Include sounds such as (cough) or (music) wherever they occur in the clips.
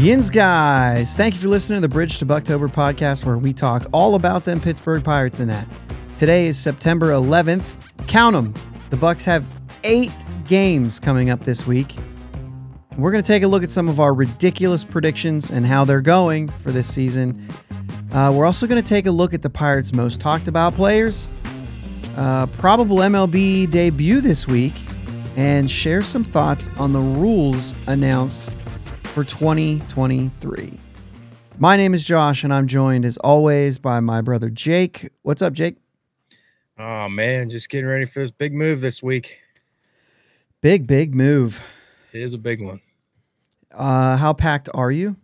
Yins guys, thank you for listening to the Bridge to Bucktober podcast where we talk all about them Pittsburgh Pirates and that. Today is September 11th. Count them. The Bucs have 8 games coming up this week. We're going to take a look at some of our ridiculous predictions and how they're going for this season. Uh, we're also going to take a look at the Pirates' most talked about players, uh, probable MLB debut this week, and share some thoughts on the rules announced for 2023. My name is Josh, and I'm joined as always by my brother Jake. What's up, Jake? Oh man, just getting ready for this big move this week. Big, big move. It is a big one. Uh, how packed are you?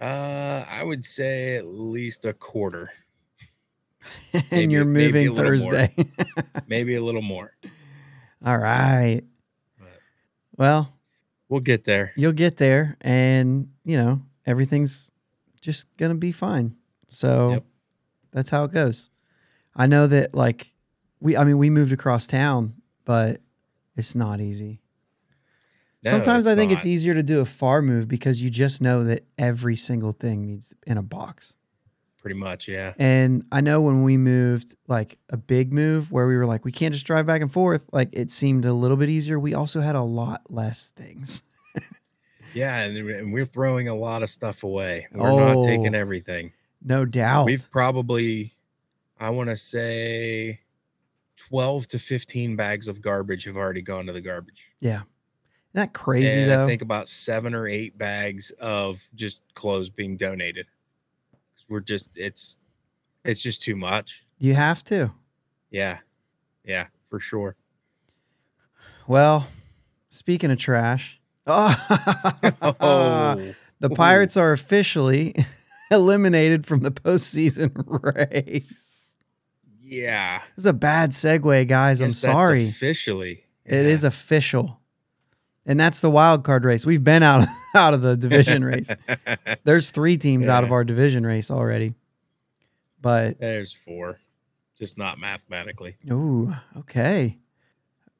Uh, I would say at least a quarter. (laughs) and Maybe- you're moving more. Thursday. (laughs) Maybe a little more. All right. But Well, we'll get there. you'll get there, and you know everything's just gonna be fine. So Yep. that's how it goes. I know that, like, we. I mean, we moved across town, but it's not easy. No, Sometimes I think it's easier to do a far move because you just know that every single thing needs in a box. Pretty much, yeah. And I know when we moved, like a big move where we were like, we can't just drive back and forth, like it seemed a little bit easier. We also had a lot less things. Yeah, and, we're throwing a lot of stuff away. We're not taking Oh. everything. No doubt. We've probably, I want to say, 12 to 15 bags of garbage have already gone to the garbage. yeah. Isn't that crazy and though? I think about seven or eight bags of just clothes being donated. We're just it's it's just too much. you have to. Yeah. Yeah, for sure. Well, speaking of trash, (laughs) Oh, the Ooh. Pirates are officially (laughs) eliminated from the postseason (laughs) race. yeah. This is a bad segue, guys. I'm sorry. Officially. It is official. And that's the wild card race. We've been out (laughs) out of the division (laughs) race. There's three teams out of our division race already. But There's four. Just not mathematically. ooh, okay.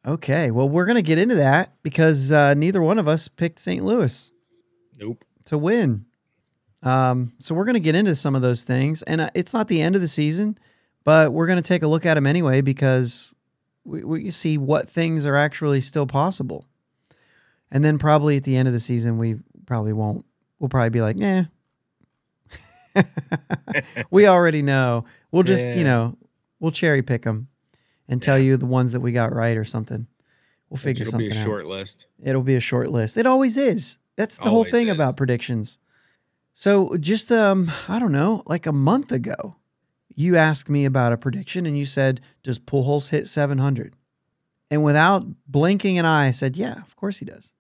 Okay. Well, we're gonna get into that because uh, neither one of us picked St. Louis Nope. to win. Um, so we're gonna get into some of those things, and uh, it's not the end of the season, but we're gonna take a look at them anyway because we, we see what things are actually still possible. And then probably at the end of the season, we probably won't. We'll probably be like, nah. (laughs) we already know. We'll just, you know, we'll cherry pick them and tell Yeah. you the ones that we got right or something. We'll figure It'll something be a out. short list. It'll be a short list. It always is. That's the whole thing is. about predictions. So just um, I don't know, like a month ago, you asked me about a prediction and you said, "Does Pujols hit 700?" And without blinking an eye, I said, "Yeah, of course he does."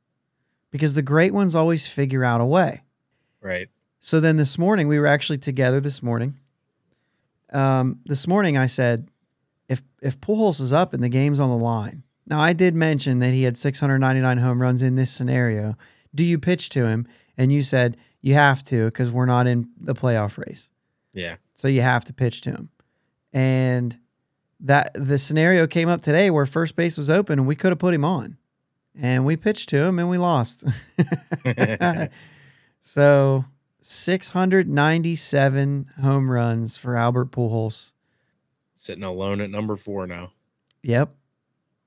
Because the great ones always figure out a way. Right. So then this morning, we were actually together this morning. Um, this morning, I said, if if Pujols is up and the game's on the line. Now, I did mention that he had 699 home runs in this scenario. Do you pitch to him? And you said you have to because we're not in the playoff race, Yeah. so you have to pitch to him. And that the scenario came up today where first base was open and we could have put him on, and we pitched to him and we lost. (laughs) So 697 home runs for Albert Pujols. Sitting alone at number four now. Yep.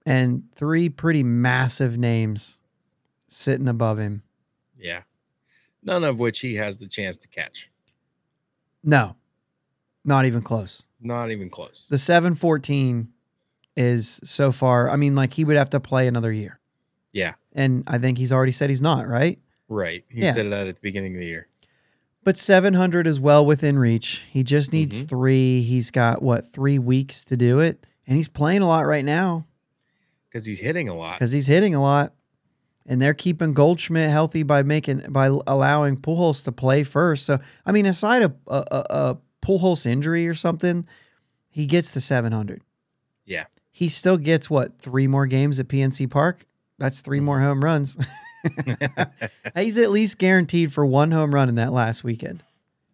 And three pretty massive names sitting above him. Yeah. None of which he has the chance to catch. No, not even close. Not even close. The 714 is so far, I mean, like he would have to play another year. Yeah. And I think he's already said he's not, right? Right. He Yeah. said it at the beginning of the year. But 700 is well within reach. He just needs Mhm. three. He's got, what, three weeks to do it? And he's playing a lot right now. Because he's hitting a lot. because he's hitting a lot, and they're keeping Goldschmidt healthy by making by allowing Pujols to play first. So I mean, aside of a, a, a Pujols injury or something, he gets to seven hundred. Yeah. he still gets what three more games at PNC Park. That's 3 more home runs. (laughs) (laughs) He's at least guaranteed for one home run in that last weekend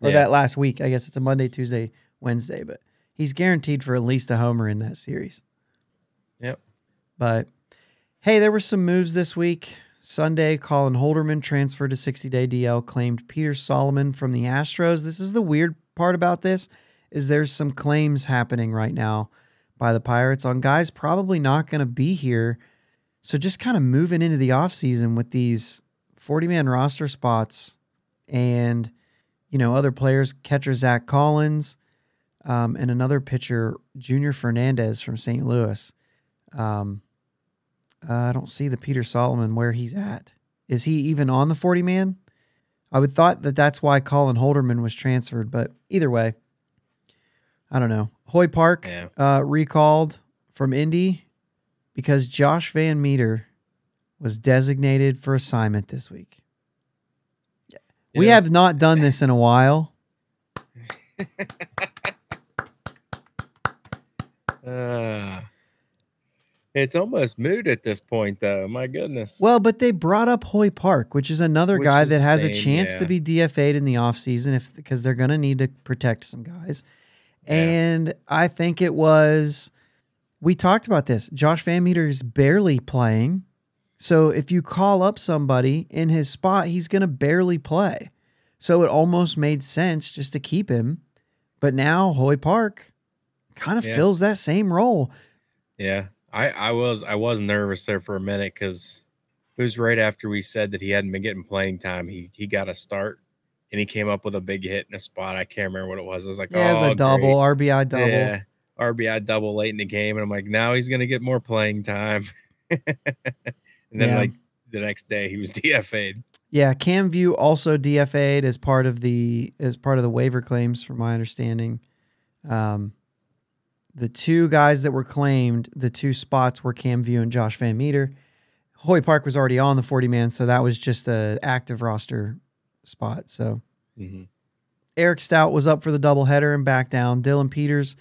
or Yeah. that last week. I guess it's a Monday, Tuesday, Wednesday, but he's guaranteed for at least a homer in that series. Yep. But hey, there were some moves this week. Sunday, Colin Holderman transferred to 60 day DL, claimed Peter Solomon from the Astros. This is the weird part about this is there's some claims happening right now by the Pirates on guys probably not going to be here. So just kind of moving into the offseason with these 40 man roster spots and, you know, other players, catcher Zach Collins, um, and another pitcher, Junior Fernandez from St. Louis. Um, uh, I don't see the Peter Solomon where he's at. Is he even on the 40 man? I would thought that that's why Colin Holderman was transferred, but either way, I don't know. Hoy Park Yeah. uh, recalled from Indy because Josh VanMeter was designated for assignment this week. We Yeah. have not done this in a while. (laughs) Uh, it's almost moot at this point, though. My goodness. Well, but they brought up Hoy Park, which is another Which guy is that has a chance to be DFA'd in the offseason if because they're going to need to protect some guys. Yeah. And I think it was we talked about this. Josh VanMeter is barely playing. So if you call up somebody in his spot, he's going to barely play. So it almost made sense just to keep him. But now Hoy Park kind of Yeah. fills that same role. Yeah, I I was I was nervous there for a minute because it was right after we said that he hadn't been getting playing time. He he got a start and he came up with a big hit in a spot. I can't remember what it was. I was like, Yeah, it was oh, a double. RBI double. Yeah, RBI double late in the game, and I'm like, now he's gonna get more playing time. (laughs) and then Yeah. like the next day, he was (laughs) DFA'd. Yeah, Cam Vieaux also DFA'd as part of the as part of the waiver claims, from my understanding. Um, the two guys that were claimed, the two spots were Cam Vieaux and Josh VanMeter. Hoy Park was already on the forty man, so that was just an active roster spot. So Mm-hmm. Eric Stout was up for the doubleheader and back down. Dillon Peters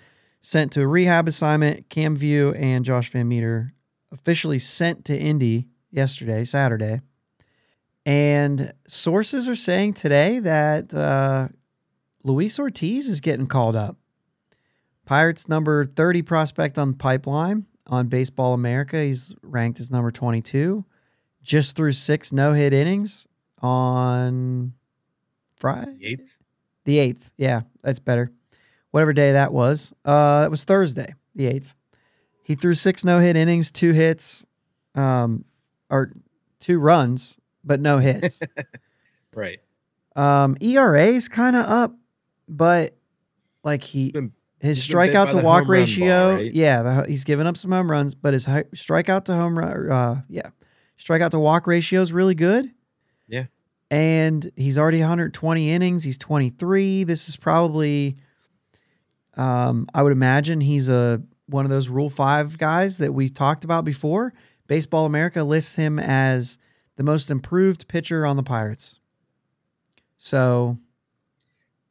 sent to a rehab assignment. Cam Vieaux and Josh VanMeter officially sent to Indy yesterday, Saturday. And sources are saying today that uh, Luis Ortiz is getting called up. Pirates number 30 prospect on the pipeline on Baseball America. He's ranked as number 22. Just threw six no hit innings on Friday. Eighth. The 8th. Yeah, that's better. Whatever day that was. Uh, that was Thursday, the 8th. He threw six no hit innings, two hits, um, or two runs, but no hits. (laughs) Right. um, ERA is kind of up, but like he Been- his he's been bit strikeout to walk run ball, ratio, right? yeah, the, he's given up some home runs, but his hi- strikeout to home run, uh, yeah, strikeout to walk ratio is really good. Yeah. and he's already 120 innings. He's 23. This is probably, um, I would imagine he's a one of those Rule Five guys that we talked about before. Baseball America lists him as the most improved pitcher on the Pirates. So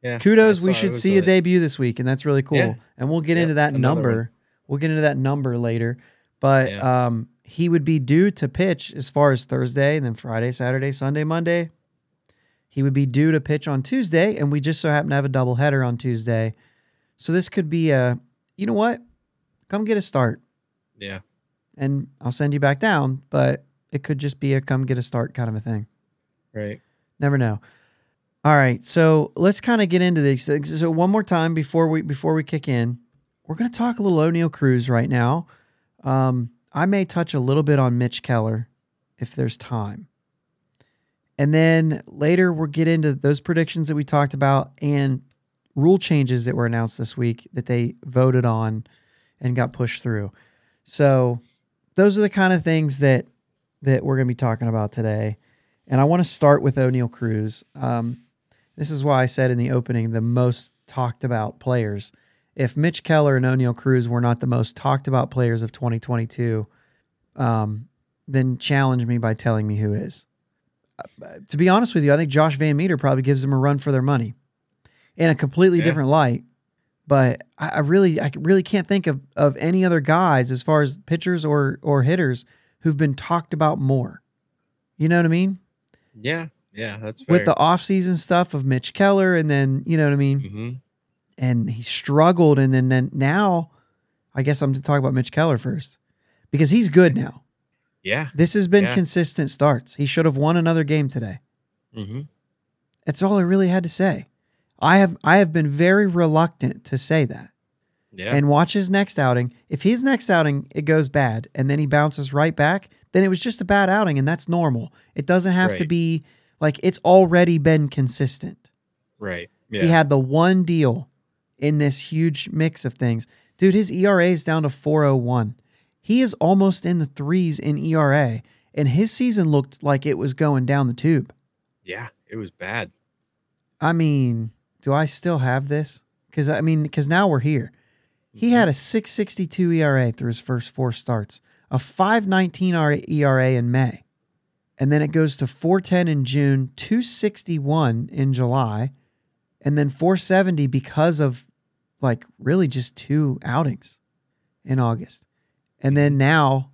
Yeah. kudos, we should see a debut this week, and that's really cool. Yeah. And we'll get Yep, into that number. one. We'll get into that number later. But Yeah. um, he would be due to pitch as far as Thursday, and then Friday, Saturday, Sunday, Monday. He would be due to pitch on Tuesday, and we just so happen to have a double header on Tuesday. So this could be a, you know what? Come get a start, Yeah. and I'll send you back down. But it could just be a come get a start kind of a thing. Right. Never know. All right, so let's kind of get into these things. So one more time before we before we kick in, we're going to talk a little Oneil Cruz right now. Um, I may touch a little bit on Mitch Keller if there's time, and then later we'll get into those predictions that we talked about and rule changes that were announced this week that they voted on and got pushed through. So those are the kind of things that that we're going to be talking about today. And I want to start with Oneil Cruz. Um, this is why I said in the opening the most talked about players. If Mitch Keller and Oneil Cruz were not the most talked about players of 2022, um, then challenge me by telling me who is. Uh, to be honest with you, I think Josh VanMeter probably gives them a run for their money in a completely Yeah. different light. But I, I really, I really can't think of, of any other guys as far as pitchers or or hitters who've been talked about more. You know what I mean? Yeah. Yeah. That's fair. with the off-season stuff of Mitch Keller, and then you know what I mean. hmm And he struggled, and then, then now, I guess I'm to talk about Mitch Keller first because he's good now. Yeah. This has been Yeah. consistent starts. He should have won another game today. Mm-hmm. That's all I really had to say. I have I have been very reluctant to say that. Yeah. And watch his next outing. If his next outing it goes bad and then he bounces right back, then it was just a bad outing and that's normal. It doesn't have to be like it's already been consistent. right. Yeah. He had the one deal in this huge mix of things. Dude, his ERA is down to 401. He is almost in the threes in ERA, and his season looked like it was going down the tube. yeah. It was bad. I mean, do I still have this? Because I mean, because now we're here. He had a 662 ERA through his first four starts, a 519 ERA in May. And then it goes to 410 in June, 261 in July, and then 470 because of like really just two outings in August. And then now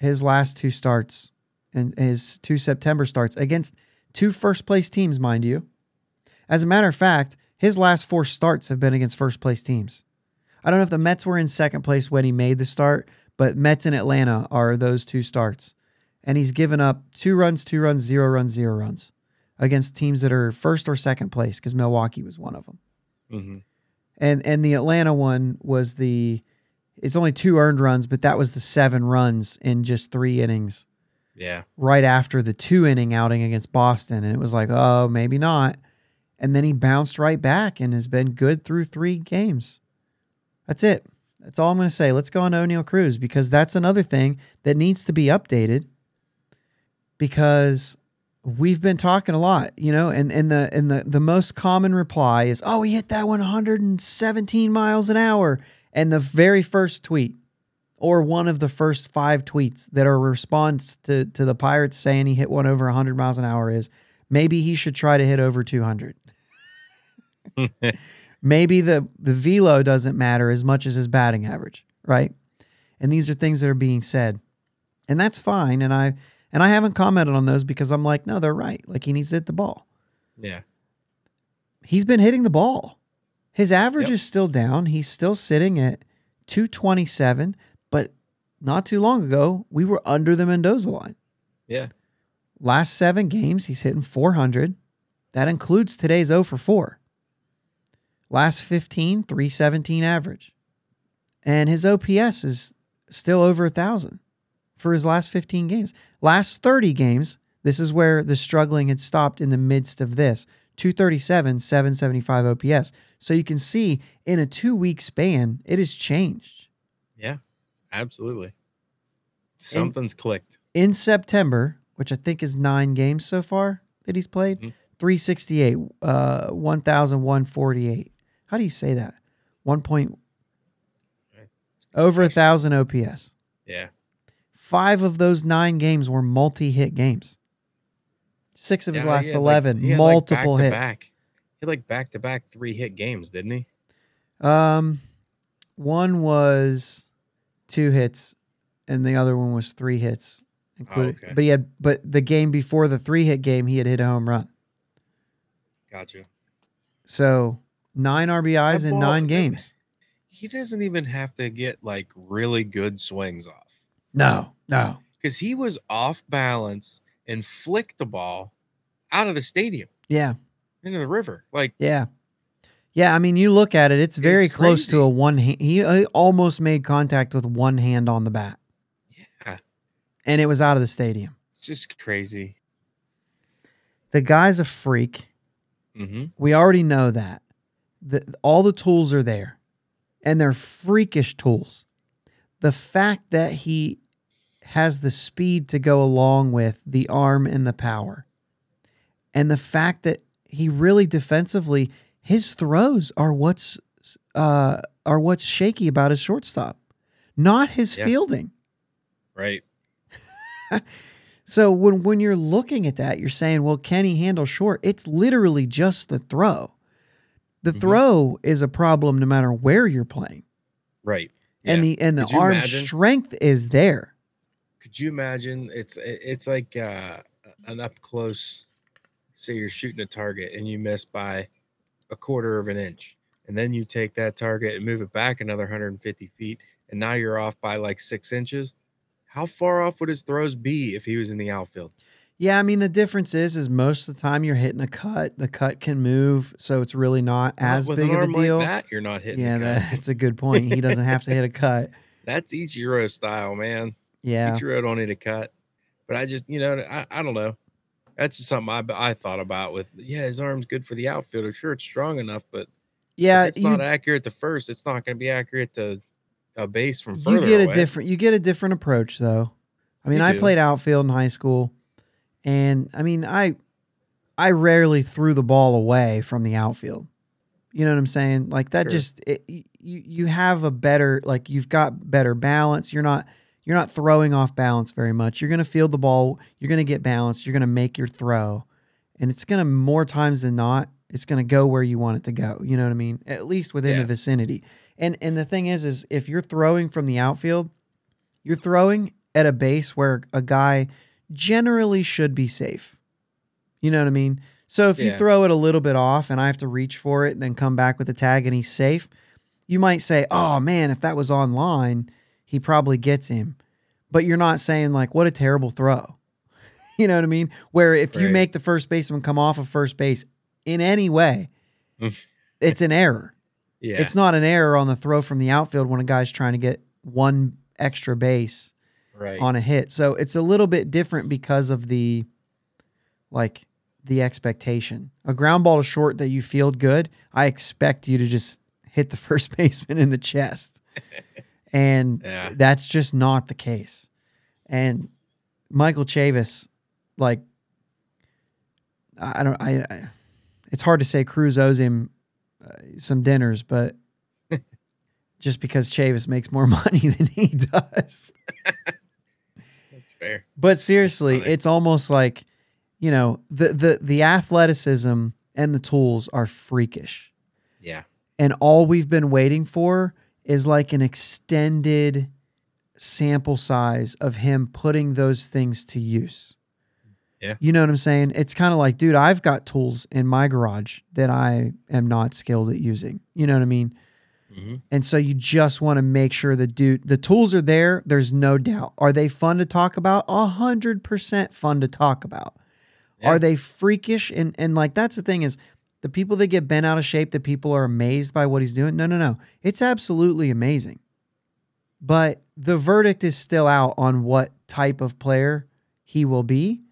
his last two starts and his two September starts against two first place teams, mind you. As a matter of fact, his last four starts have been against first place teams. I don't know if the Mets were in second place when he made the start, but Mets and Atlanta are those two starts. And he's given up two runs, two runs, zero runs, zero runs against teams that are first or second place because Milwaukee was one of them. Mm-hmm. And and the Atlanta one was the it's only two earned runs, but that was the seven runs in just three innings Yeah. right after the two inning outing against Boston. And it was like, oh, maybe not. And then he bounced right back and has been good through three games. That's it. That's all I'm going to say. Let's go on to Oneil Cruz because that's another thing that needs to be updated because we've been talking a lot, you know, and, and the and the, the most common reply is, oh, he hit that one 117 miles an hour. And the very first tweet or one of the first five tweets that are a response to, to the Pirates saying he hit one over 100 miles an hour is maybe he should try to hit over 200. Maybe the, the velo doesn't matter as much as his batting average, right? And these are things that are being said. And that's fine. And I and I haven't commented on those because I'm like, no, they're right. Like he needs to hit the ball. Yeah. He's been hitting the ball. His average Yep. is still down. He's still sitting at 227, but not too long ago, we were under the Mendoza line. Yeah. Last seven games, he's hitting 400. That includes today's 0 for 4. Last 15, 317 average. And his OPS is still over a 1,000 for his last 15 games. Last 30 games, this is where the struggling had stopped in the midst of this 237, 775 OPS. So you can see in a two week span, it has changed. Yeah. Absolutely. Something's clicked. in September, which I think is nine games so far that he's played, Mhm. 368, uh, 1,148. How do you say that? One point over a thousand OPS. Yeah. Five of those nine games were multi-hit games. Six of his Yeah, last had, eleven, like, multiple hits. back-to-back. He had like back to back three hit games, didn't he? Um, one was two hits, and the other one was three hits, including. okay. But he had, but the game before the three-hit game, he had hit a home run. Gotcha. So nine RBIs That in ball- nine games. He doesn't even have to get like really good swings off No, no. because he was off balance and flicked the ball out of the stadium Yeah, into the river. Like, yeah, yeah. I mean, you look at it; it's very It's close to a one. Hand, he uh, almost made contact with one hand on the bat, yeah, and it was out of the stadium. it's just crazy. The guy's a freak. Mm-hmm. We already know that. The, all the tools are there, and they're freakish tools. The fact that he has the speed to go along with the arm and the power, and the fact that he really defensively, his throws are what's uh, are what's shaky about his shortstop, not his Yeah. fielding. Right. (laughs) So when when you're looking at that, you're saying, well, can he handle short? It's literally just the throw. The Mhm. throw is a problem no matter where you're playing. Right. And Yeah. the and the arm imagine? strength is there. Could you imagine? It's it's like uh, an up close. Say you're shooting a target and you miss by a quarter of an inch, and then you take that target and move it back another 150 feet, and now you're off by like six inches. how far off would his throws be if he was in the outfield? Yeah, I mean the difference is is most of the time you're hitting a cut. The cut can move, so it's really not as with big of a deal. Like that, you're not hitting. yeah, the cut. that's a good point. He doesn't have to hit a (laughs) cut. That's Ichiro style, man. Yeah. Ichiro don't need a cut. But I just, you know, I, I don't know. That's just something I, I thought about with, yeah, his arm's good for the outfielder. Sure, it's strong enough, but Yeah, it's you, not accurate to first, it's not going to be accurate to a base from you get a different you get a different approach though. I mean, You I do. played outfield in high school and I mean, I I rarely threw the ball away from the outfield. You know what I'm saying? Like that Sure. just it, you you have a better like you've got better balance. You're not you're not throwing off balance very much. You're going to field the ball, you're going to get balanced, you're going to make your throw. And it's going to more times than not, it's going to go where you want it to go. You know what I mean? At least within Yeah. the vicinity. And and the thing is is if you're throwing from the outfield, you're throwing at a base where a guy generally should be safe. You know what I mean? So if you throw it a little bit off and I have to reach for it and then come back with the tag and he's safe, you might say, "Oh man, if that was online, he probably gets him." But you're not saying like, "What a terrible throw." (laughs) You know what I mean? Where if you make the first baseman come off of first base in any way, Mm. it's an error. Yeah. It's not an error on the throw from the outfield when a guy's trying to get one extra base right. on a hit. So it's a little bit different because of the like the expectation. A ground ball to short that you field good, I expect you to just hit the (laughs) first baseman in the chest. (laughs) and Yeah. that's just not the case. And Michael Chavis, like I don't I, I it's hard to say Cruz owes him uh, some dinners, but (laughs) just because Chavis makes more money than he does. Fair. But seriously, it's almost like, you know, the the the athleticism and the tools are freakish. Yeah. And all we've been waiting for is like an extended sample size of him putting those things to use. Yeah. You know what I'm saying? It's kind of like, dude, I've got tools in my garage that I am not skilled at using. You know what I mean? Hmm And so you just want to make sure the dude the tools are there. There's no doubt. Are they fun to talk about? A hundred percent fun to talk about. Yeah. Are they freakish? And and like that's the thing is the people that get bent out of shape, that people are amazed by what he's doing. No, no, no. It's absolutely amazing. But the verdict is still out on what type of player he will be.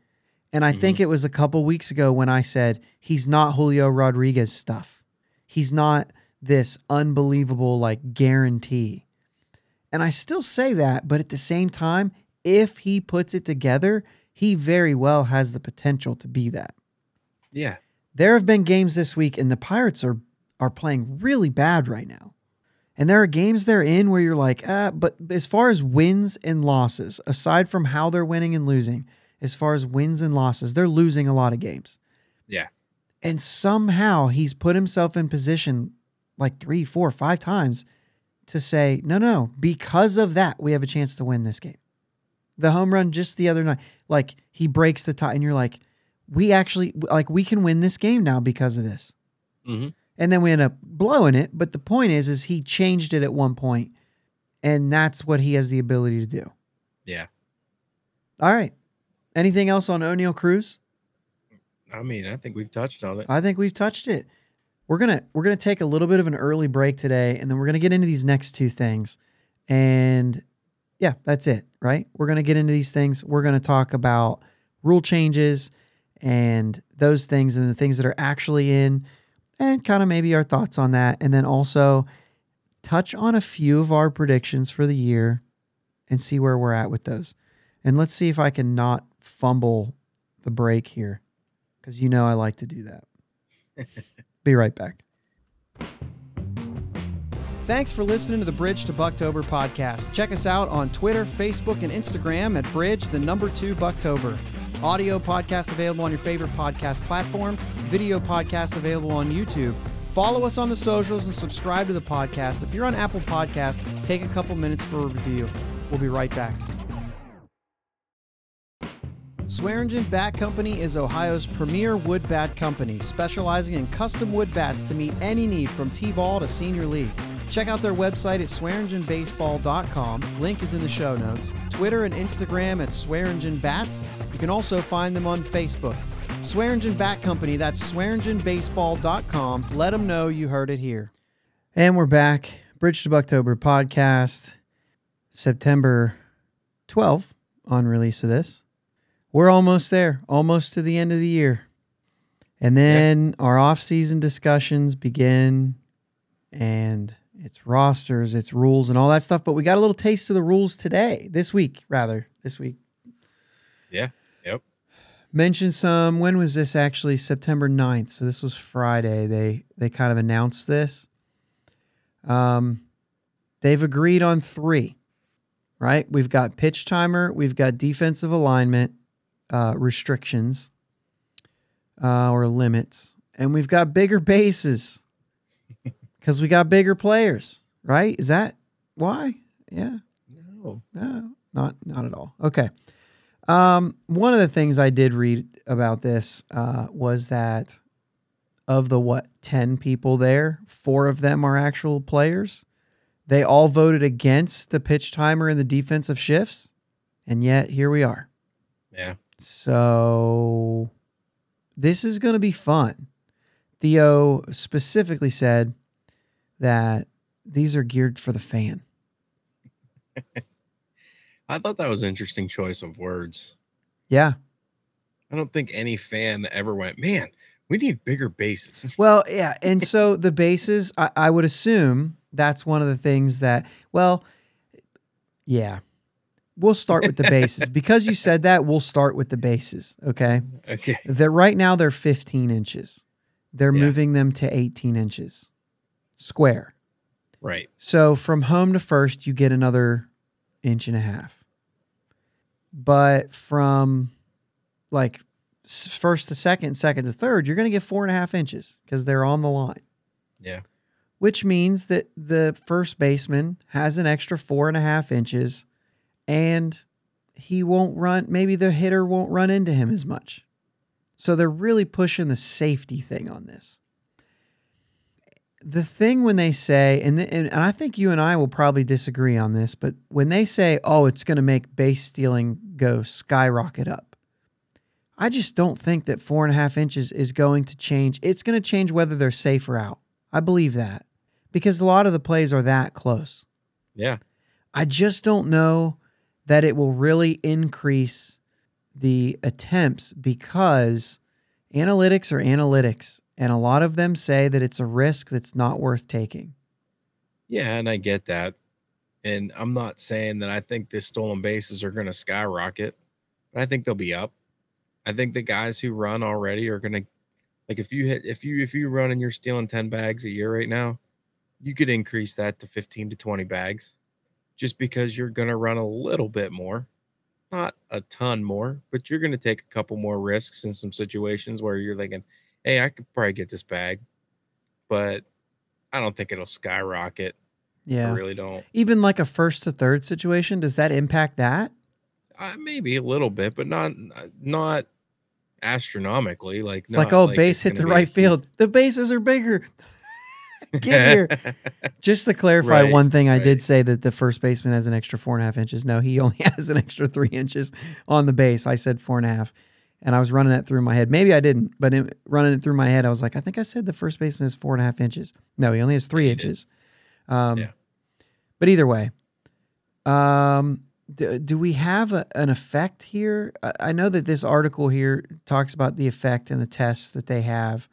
And I think it was a couple weeks ago when I said he's not Julio Rodriguez stuff. He's not this unbelievable like guarantee. And I still say that, but at the same time, if he puts it together, he very well has the potential to be that. Yeah. There have been games this week and the Pirates are are playing really bad right now. And there are games they're in where you're like, ah, but as far as wins and losses, aside from how they're winning and losing, as far as wins and losses, they're losing a lot of games. Yeah. And somehow he's put himself in position like three, four, five times to say, no, no, because of that, we have a chance to win this game. The home run just the other night, like he breaks the tie, and you're like, we actually, like, we can win this game now because of this. hmm And then we end up blowing it. But the point is, is he changed it at one point, and that's what he has the ability to do. Yeah. All right. Anything else on Oneil Cruz? I mean, I think we've touched on it. I think we've touched it. We're gonna we're gonna take a little bit of an early break today, and then we're gonna get into these next two things. And yeah, that's it, right? We're gonna get into these things. We're gonna talk about rule changes and those things and the things that are actually in, and kind of maybe our thoughts on that, and then also touch on a few of our predictions for the year and see where we're at with those. And let's see if I can not fumble the break here because you know I like to do that. (laughs) Be right back. Thanks for listening to the Bridge to Bucktober podcast. Check us out on Twitter, Facebook, and Instagram at Bridge, the number two Bucktober. Audio podcast available on your favorite podcast platform, video podcast available on YouTube. Follow us on the socials and subscribe to the podcast. If you're on Apple Podcast, take a couple minutes for a review. We'll be right back. Swearingen Bat Company is Ohio's premier wood bat company, specializing in custom wood bats to meet any need from T-ball to senior league. Check out their website at swearingenbaseball.com. Link is in the show notes. Twitter and Instagram at Swearingen Bats. You can also find them on Facebook. Swearingen Bat Company, that's swearingenbaseball.com. Let them know you heard it here. And we're back. Bridge to Bucktober podcast, September 12th on release of this. We're almost there, almost to the end of the year. And then our off-season discussions begin and it's rosters, it's rules and all that stuff, but we got a little taste of the rules today, this week rather, this week. Yeah. Yep. Mentioned some when was this actually September 9th. So this was Friday. They they kind of announced this. Um they've agreed on 3. Right? We've got pitch timer, we've got defensive alignment uh restrictions uh or limits, and we've got bigger bases (laughs) cuz we got bigger players, right? Is that why? Yeah. No. No, not not at all. Okay. Um, one of the things I did read about this uh, was that of the what ten people there, four of them are actual players. They all voted against the pitch timer and the defensive shifts, and yet here we are. Yeah. So this is going to be fun. Theo specifically said that these are geared for the fan. (laughs) I thought that was an interesting choice of words. Yeah. I don't think any fan ever went, man, we need bigger bases. (laughs) Well, yeah. And so the bases, I, I would assume that's one of the things that, well, yeah. We'll start with the (laughs) bases. because you said that, we'll start with the bases. Okay. Okay. That right now they're 15 inches. They're Yeah. moving them to 18 inches square. Right. So from home to first, you get another inch and a half. But from like first to second, second to third, you're going to get four and a half inches because they're on the line, Yeah. which means that the first baseman has an extra four and a half inches and he won't run. Maybe the hitter won't run into him as much. So they're really pushing the safety thing on this the thing when they say, and, th- and I think you and I will probably disagree on this, but when they say, oh, it's going to make base stealing go skyrocket up, I just don't think that four and a half inches is going to change. It's going to change whether they're safe or out. I believe that because a lot of the plays are that close. Yeah. I just don't know that it will really increase the attempts because analytics are analytics. And a lot of them say that it's a risk that's not worth taking. Yeah. And I get that. And I'm not saying that I think the stolen bases are going to skyrocket, but I think they'll be up. I think the guys who run already are going to, like, if you hit, if you, if you run and you're stealing 10 bags a year right now, you could increase that to 15 to 20 bags just because you're going to run a little bit more, not a ton more, but you're going to take a couple more risks in some situations where you're thinking, hey, I could probably get this bag, but I don't think it'll skyrocket. Yeah. I really don't. Even like a first to third situation, does that impact that? Uh, maybe a little bit, but not not astronomically. Like It's like, oh, base hit the right field. The bases are bigger. (laughs) Get here. (laughs) Just to clarify Right, one thing, I did say that the first baseman has an extra four and a half inches. No, he (laughs) only has an extra three inches on the base. I said four and a half, and I was running that through my head. Maybe I didn't, but in, running it through my head, I was like, I think I said the first baseman is four and a half inches. No, he only has three did. inches. Um, Yeah. But either way, um, do, do we have a, an effect here? I, I know that this article here talks about the effect and the tests that they have.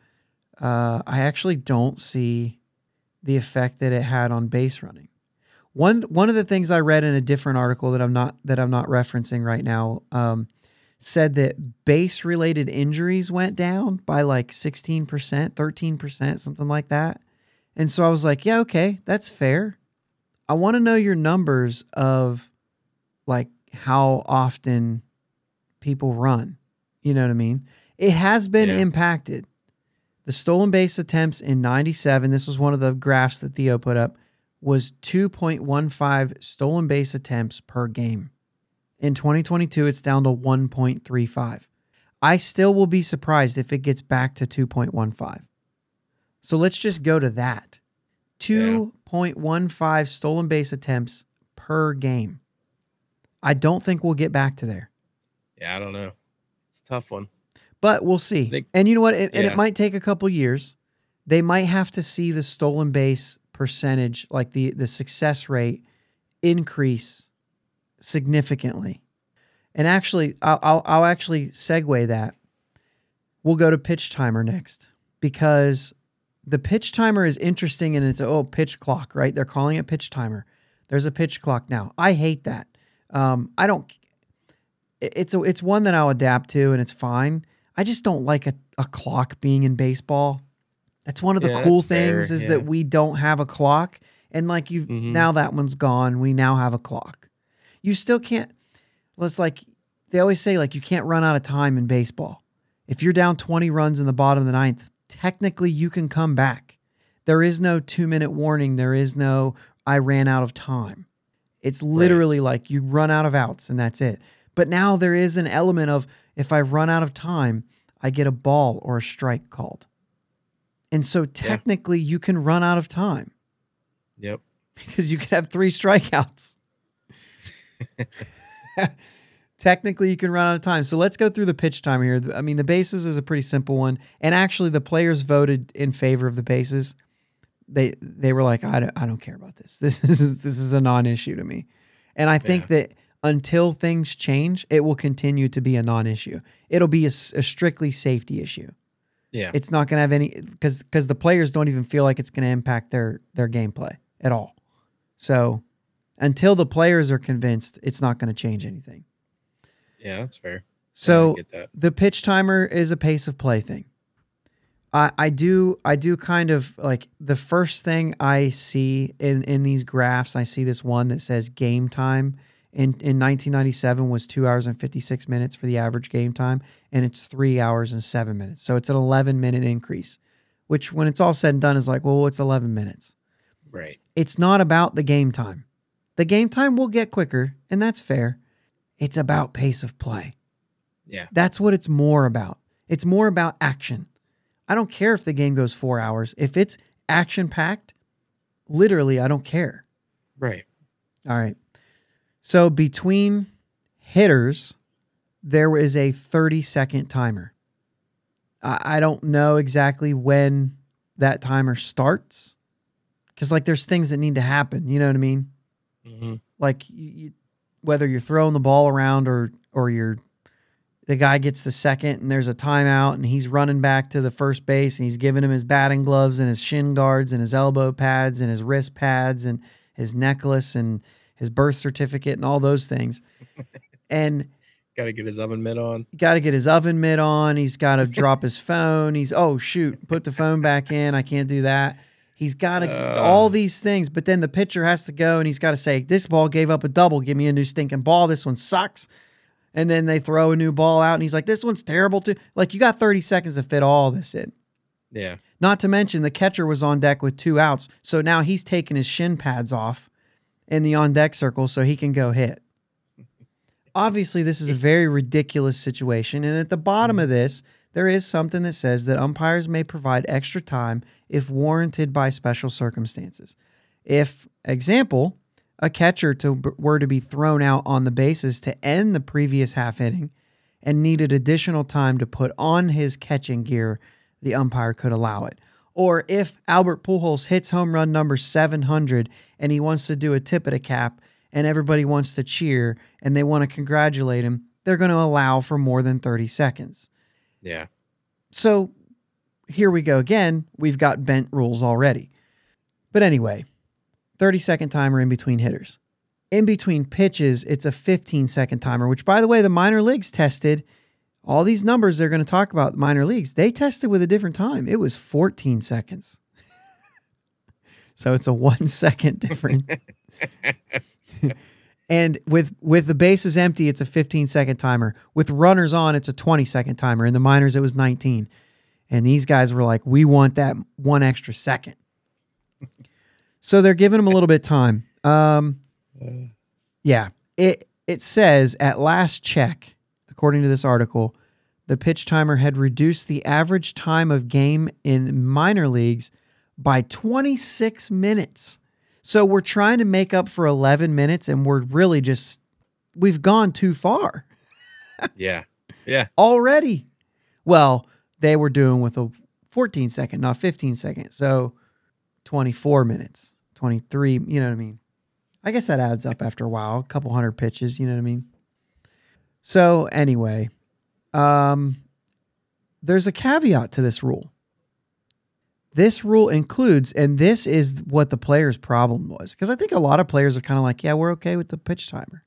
Uh, I actually don't see the effect that it had on base running. One one of the things I read in a different article that I'm not that I'm not referencing right now um, said that base related injuries went down by like 16%, 13%, something like that. And so I was like, yeah, okay, that's fair. I want to know your numbers of like how often people run. You know what I mean? It has been Yeah. impacted. The stolen base attempts in 97, this was one of the graphs that Theo put up, was 2.15 stolen base attempts per game. In 2022, it's down to 1.35. I still will be surprised if it gets back to 2.15. So let's just go to that. 3.15 stolen base attempts per game. I don't think we'll get back to there, Yeah, I don't know. It's a tough one. But we'll see. They- and you know what? It, And it might take a couple years. They might have to see the stolen base percentage, like the the success rate, increase significantly. And actually, I'll, I'll, I'll actually segue that. We'll go to pitch timer next because the pitch timer is interesting and it's oh pitch clock right they're calling it pitch timer there's a pitch clock now i hate that um, i don't it's a, it's one that i'll adapt to and it's fine i just don't like a, a clock being in baseball that's one of the Yeah, cool that's fair, things is yeah. that we don't have a clock and like you've Mhm. now that one's gone we now have a clock you still can't let's like they always say like you can't run out of time in baseball if you're down 20 runs in the bottom of the ninth, technically you can come back. There is no two minute warning. There is no, I ran out of time. It's literally like you run out of outs and that's it. But now there is an element of if I run out of time, I get a ball or a strike called. And so technically you can run out of time Yep. (laughs) because you could have three strikeouts. (laughs) Technically, you can run out of time. So let's go through the pitch time here. I mean, the bases is a pretty simple one, and actually, the players voted in favor of the bases. They they were like, I don't, I don't care about this. (laughs) This is this is a non-issue to me, and I think that until things change, it will continue to be a non-issue. It'll be a strictly safety issue. Yeah. It's not going to have any because because the players don't even feel like it's going to impact their their gameplay at all. So until the players are convinced, it's not going to change anything. yeah, that's fair. So that. the pitch timer is a pace of play thing. I, I do I do kind of like the first thing I see in in these graphs. I see this one that says game time in in 1997 was two hours and 56 minutes for the average game time, and it's three hours and seven minutes. So it's an 11 minute increase, which when it's all said and done is like, well, it's 11 minutes. Right. It's not about the game time. The game time will get quicker, and that's fair. It's about pace of play. Yeah. That's what it's more about. It's more about action. I don't care if the game goes four hours. If it's action packed, literally, I don't care. Right. All right. So between hitters, there is a 30 second timer. I, don't know exactly when that timer starts because, like, there's things that need to happen. You know what I mean? hmm like you, whether you're throwing the ball around or or you're the guy gets the second and there's a timeout and he's running back to the first base and he's giving him his batting gloves and his shin guards and his elbow pads and his wrist pads and his necklace and his birth certificate and all those things. (laughs) and Got to get his oven mitt on. got to get his oven mitt on. He's got to drop his phone. He's oh shoot, put the phone back in. I can't do that. He's got to Uh. all these things, but then the pitcher has to go and he's got to say, "This ball gave up a double. Give me a new stinking ball. This one sucks." And then they throw a new ball out, and he's like, "This one's terrible too." Like you got thirty seconds to fit all this in. Yeah. Not to mention the catcher was on deck with two outs, so now he's taking his shin pads off in the on deck circle so he can go hit. Obviously, this is a very ridiculous situation, and at the bottom of this, there is something that says that umpires may provide extra time if warranted by special circumstances. If, example, a catcher to, were to be thrown out on the bases to end the previous half inning and needed additional time to put on his catching gear, the umpire could allow it. Or if Albert Pujols hits home run number 700 and he wants to do a tip at a cap and everybody wants to cheer and they want to congratulate him, they're going to allow for more than 30 seconds. Yeah. So here we go again. We've got bent rules already. But anyway, 30 second timer in between hitters. In between pitches, it's a 15 second timer, which, by the way, the minor leagues tested. All these numbers they're going to talk about, minor leagues, they tested with a different time. It was 14 seconds. (laughs) so it's a one (laughs) second difference. (laughs) and with with the bases empty, it's a 15 second timer. With runners on, it's a 20 second timer. In the minors, it was 19. And these guys were like, we want that one extra second. so they're giving them a little bit of time. Um, yeah, it it says at last check, according to this article, the pitch timer had reduced the average time of game in minor leagues by 26 minutes So we're trying to make up for 11 minutes and we're really just we've gone too far (laughs) Yeah. Yeah. already. Well, they were doing with a 14 second, not 15 second. So 24 minutes, 23, you know what I mean? I guess that adds up after a while, a couple hundred pitches, you know what I mean? So anyway, um there's a caveat to this rule. This rule includes, and this is what the player's problem was, because I think a lot of players are kind of like, yeah, we're okay with the pitch timer.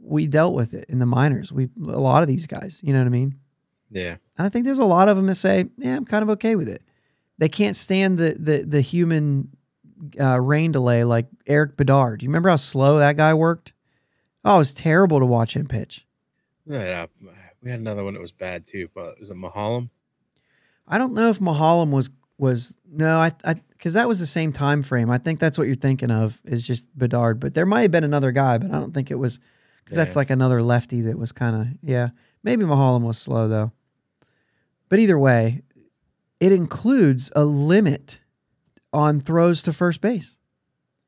We dealt with it in the minors. We a lot of these guys, you know what I mean? Yeah. And I think there's a lot of them that say, "Yeah, I'm kind of okay with it." They can't stand the the the human uh, rain delay like Erik Bedard. Do you remember how slow that guy worked? Oh, it was terrible to watch him pitch. Yeah, we had another one that was bad too, but was it Maholm? I don't know if Maholm was was no, I I because that was the same time frame. I think that's what you're thinking of is just Bedard, but there might have been another guy, but I don't think it was because that's like another lefty that was kind of yeah. Maybe Maholm was slow though. But either way, it includes a limit on throws to first base,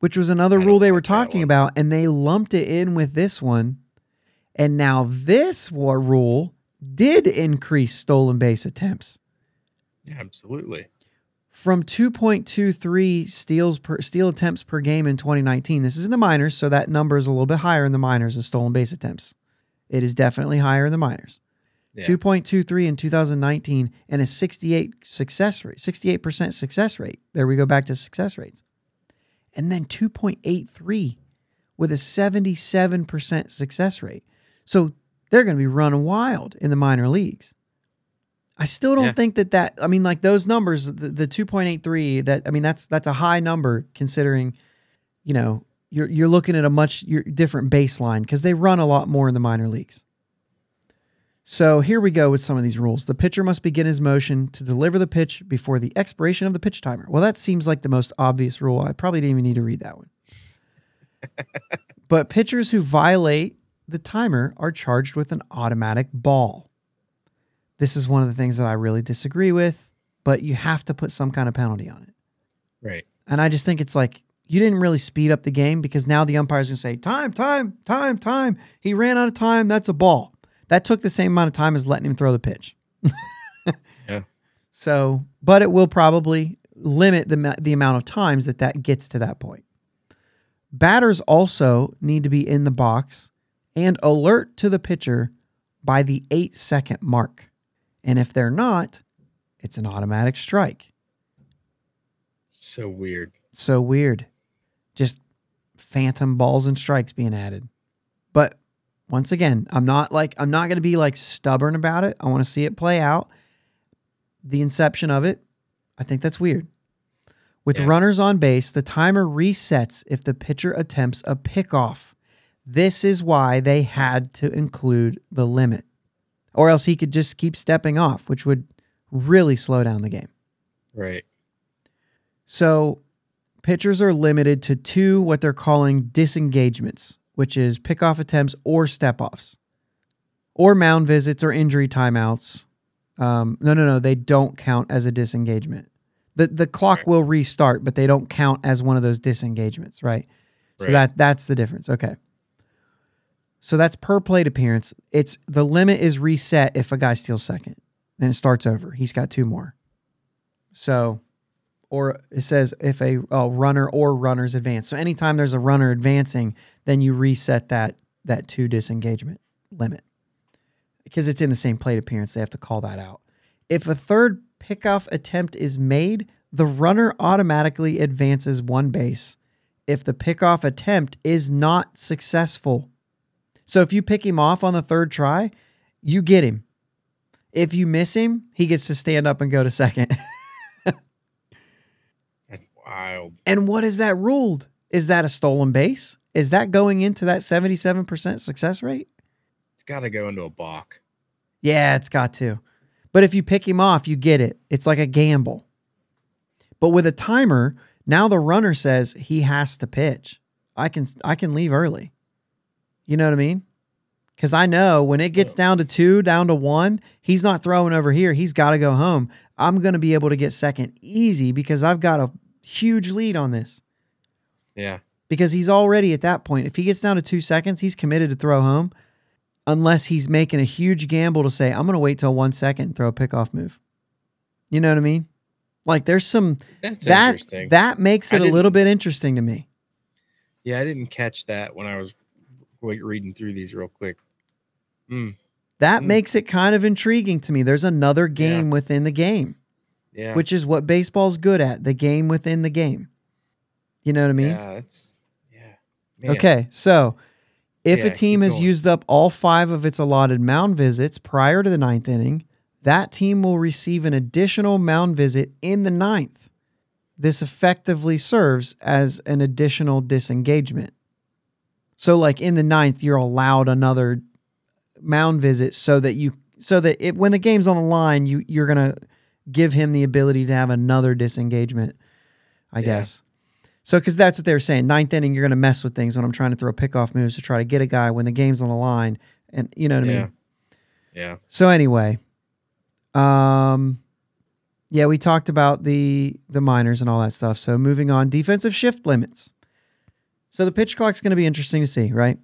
which was another rule they were talking about, and they lumped it in with this one. And now this war rule did increase stolen base attempts absolutely. from 2.23 steals per steal attempts per game in 2019. This is in the minors, so that number is a little bit higher in the minors of stolen base attempts. It is definitely higher in the minors. Yeah. 2.23 in 2019 and a 68 success rate, 68% success rate. There we go back to success rates. And then 2.83 with a 77% success rate. So they're going to be running wild in the minor leagues. I still don't Yeah. think that that I mean like those numbers the, the 2.83 that I mean that's that's a high number considering you know you're you're looking at a much different baseline because they run a lot more in the minor leagues. So here we go with some of these rules. The pitcher must begin his motion to deliver the pitch before the expiration of the pitch timer. Well, that seems like the most obvious rule. I probably didn't even need to read that one. (laughs) but pitchers who violate the timer are charged with an automatic ball. This is one of the things that I really disagree with, but you have to put some kind of penalty on it. Right. And I just think it's like you didn't really speed up the game because now the umpire's gonna say, time, time, time, time. He ran out of time. That's a ball. That took the same amount of time as letting him throw the pitch. (laughs) Yeah. So, but it will probably limit the, the amount of times that that gets to that point. Batters also need to be in the box and alert to the pitcher by the eight second mark. And if they're not, it's an automatic strike. So weird. So weird. Just phantom balls and strikes being added. But once again, I'm not like I'm not going to be like stubborn about it. I want to see it play out. The inception of it, I think that's weird. With Yeah. runners on base, the timer resets if the pitcher attempts a pickoff. This is why they had to include the limit. Or else he could just keep stepping off, which would really slow down the game. Right. So pitchers are limited to two what they're calling disengagements, which is pickoff attempts or step offs, or mound visits or injury timeouts. Um, no, no, no, they don't count as a disengagement. The the clock will restart, but they don't count as one of those disengagements, right? So that that's the difference. Okay. So that's per plate appearance. It's the limit is reset if a guy steals second. Then it starts over. He's got two more. So or it says if a, a runner or runners advance. So anytime there's a runner advancing, then you reset that that two disengagement limit. Because it's in the same plate appearance, they have to call that out. If a third pickoff attempt is made, the runner automatically advances one base if the pickoff attempt is not successful. So if you pick him off on the third try, you get him. If you miss him, he gets to stand up and go to second. (laughs) That's wild. And what is that ruled? Is that a stolen base? Is that going into that 77% success rate? It's got to go into a balk. Yeah, it's got to. But if you pick him off, you get it. It's like a gamble. But with a timer, now the runner says he has to pitch. I can I can leave early. You know what I mean? Cuz I know when it gets down to 2, down to 1, he's not throwing over here. He's got to go home. I'm going to be able to get second easy because I've got a huge lead on this. Yeah. because he's already at that point. If he gets down to two seconds, he's committed to throw home, unless he's making a huge gamble to say, "I'm going to wait till one second and throw a pickoff move." You know what I mean? Like there's some That's that interesting. that makes it a little bit interesting to me. yeah, I didn't catch that when I was wait, reading through these real quick. Mm, That Mm. makes it kind of intriguing to me. There's another game within the game, yeah. which is what baseball's good at, the game within the game. You know what I mean? yeah, that's yeah. Man, Okay, so if Yeah, a team has going. used up all five of its allotted mound visits prior to the ninth inning, that team will receive an additional mound visit in the ninth. This effectively serves as an additional disengagement. So, like in the ninth, you're allowed another mound visit so that you so that it, when the game's on the line, you you're gonna give him the ability to have another disengagement. I Yeah. guess. So, because that's what they were saying. Ninth inning, you're going to mess with things when I'm trying to throw pickoff moves to try to get a guy when the game's on the line, and you know what I mean. Yeah. So anyway, um, yeah, we talked about the the minors and all that stuff. So moving on, defensive shift limits. So the pitch clock's going to be interesting to see, right?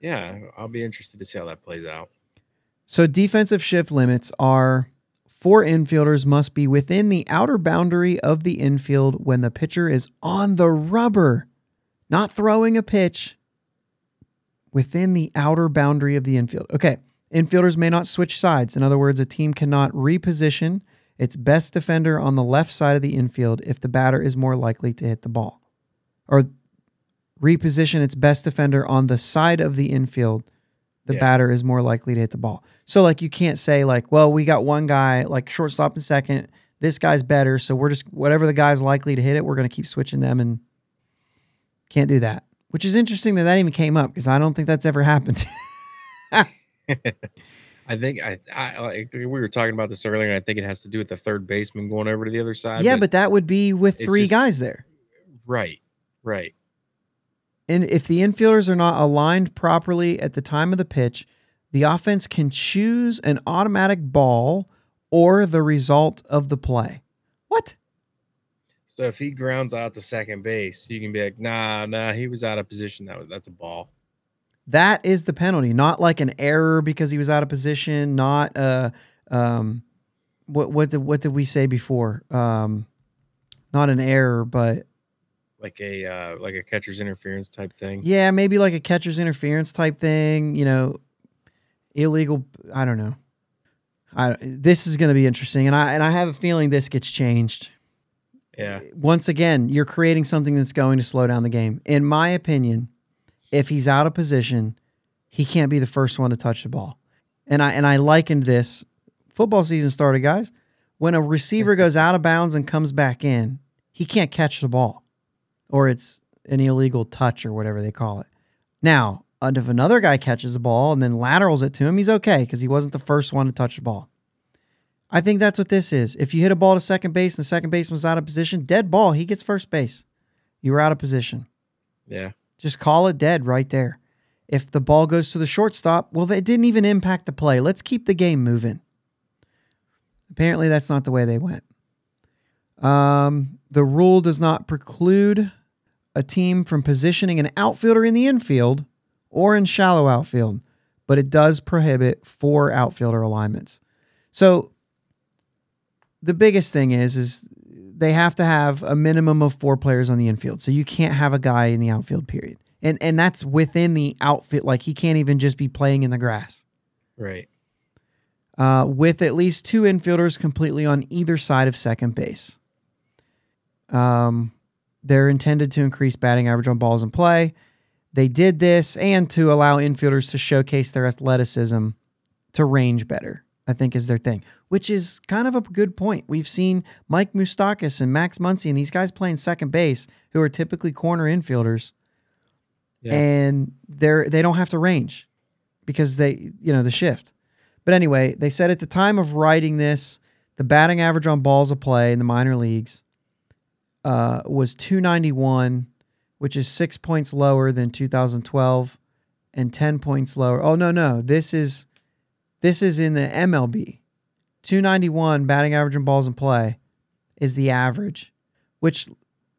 Yeah. I'll be interested to see how that plays out. So defensive shift limits are four infielders must be within the outer boundary of the infield when the pitcher is on the rubber, not throwing a pitch within the outer boundary of the infield. Okay. Infielders may not switch sides. In other words, a team cannot reposition its best defender on the left side of the infield if the batter is more likely to hit the ball. Or reposition its best defender on the side of the infield the Yeah. batter is more likely to hit the ball. So like you can't say like, well, we got one guy like shortstop and second. This guy's better, so we're just whatever the guy's likely to hit it, we're going to keep switching them and can't do that. Which is interesting that that even came up because I don't think that's ever happened. (laughs) I think I, I like we were talking about this earlier, and I think it has to do with the third baseman going over to the other side. yeah, but that would be with three just- guys there. right, right, And if the infielders are not aligned properly at the time of the pitch, the offense can choose an automatic ball or the result of the play. What? So if he grounds out to second base, you can be like, nah, nah, he was out of position. That was that's a ball. That is the penalty, not like an error because he was out of position, not uh um what what did what did we say before? Um not an error, but Like a uh like a catcher's interference type thing. yeah, maybe like a catcher's interference type thing, you know, illegal, I don't know. I this is going to be interesting and I and I have a feeling this gets changed. Yeah. Once again, you're creating something that's going to slow down the game. In my opinion, if he's out of position, he can't be the first one to touch the ball. And I and I likened this football season started, guys. When a receiver (laughs) goes out of bounds and comes back in, he can't catch the ball. Or it's an illegal touch or whatever they call it. Now, if another guy catches the ball and then laterals it to him, he's okay because he wasn't the first one to touch the ball. I think that's what this is. If you hit a ball to second base and the second baseman's out of position, dead ball, he gets first base. You were out of position. Yeah. Just call it dead right there. If the ball goes to the shortstop, well, it didn't even impact the play. Let's keep the game moving. Apparently, that's not the way they went. Um, the rule does not preclude a team from positioning an outfielder in the infield or in shallow outfield, but it does prohibit four outfielder alignments. So the biggest thing is is they have to have a minimum of four players on the infield. So you can't have a guy in the outfield period. And and that's within the outfit like he can't even just be playing in the grass. Right. Uh, with at least two infielders completely on either side of second base. Um, they're intended to increase batting average on balls in play. They did this and to allow infielders to showcase their athleticism to range better, I think is their thing, which is kind of a good point. We've seen Mike Moustakas and Max Muncy and these guys playing second base who are typically corner infielders Yeah. and they're they don't have to range because they you know the shift. But anyway, they said at the time of writing this, the batting average on balls of play in the minor leagues uh, was 291, which is six points lower than 2012 and 10 points lower. Oh no, no, this is this is in the MLB. 291 batting average and balls in play is the average, which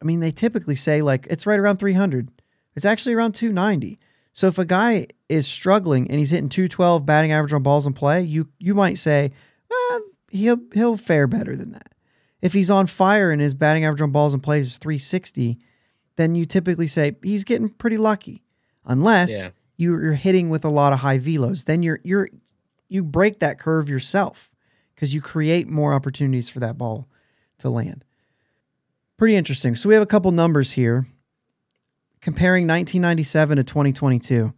I mean, they typically say like it's right around 300. It's actually around 290. So if a guy is struggling and he's hitting 212 batting average on balls in play, you you might say, well, he'll he'll fare better than that. If he's on fire and his batting average on balls in play is 360, then you typically say he's getting pretty lucky. Unless Yeah. you're hitting with a lot of high velos, then you're you're you break that curve yourself because you create more opportunities for that ball to land. Pretty interesting. So we have a couple numbers here comparing 1997 to 2022.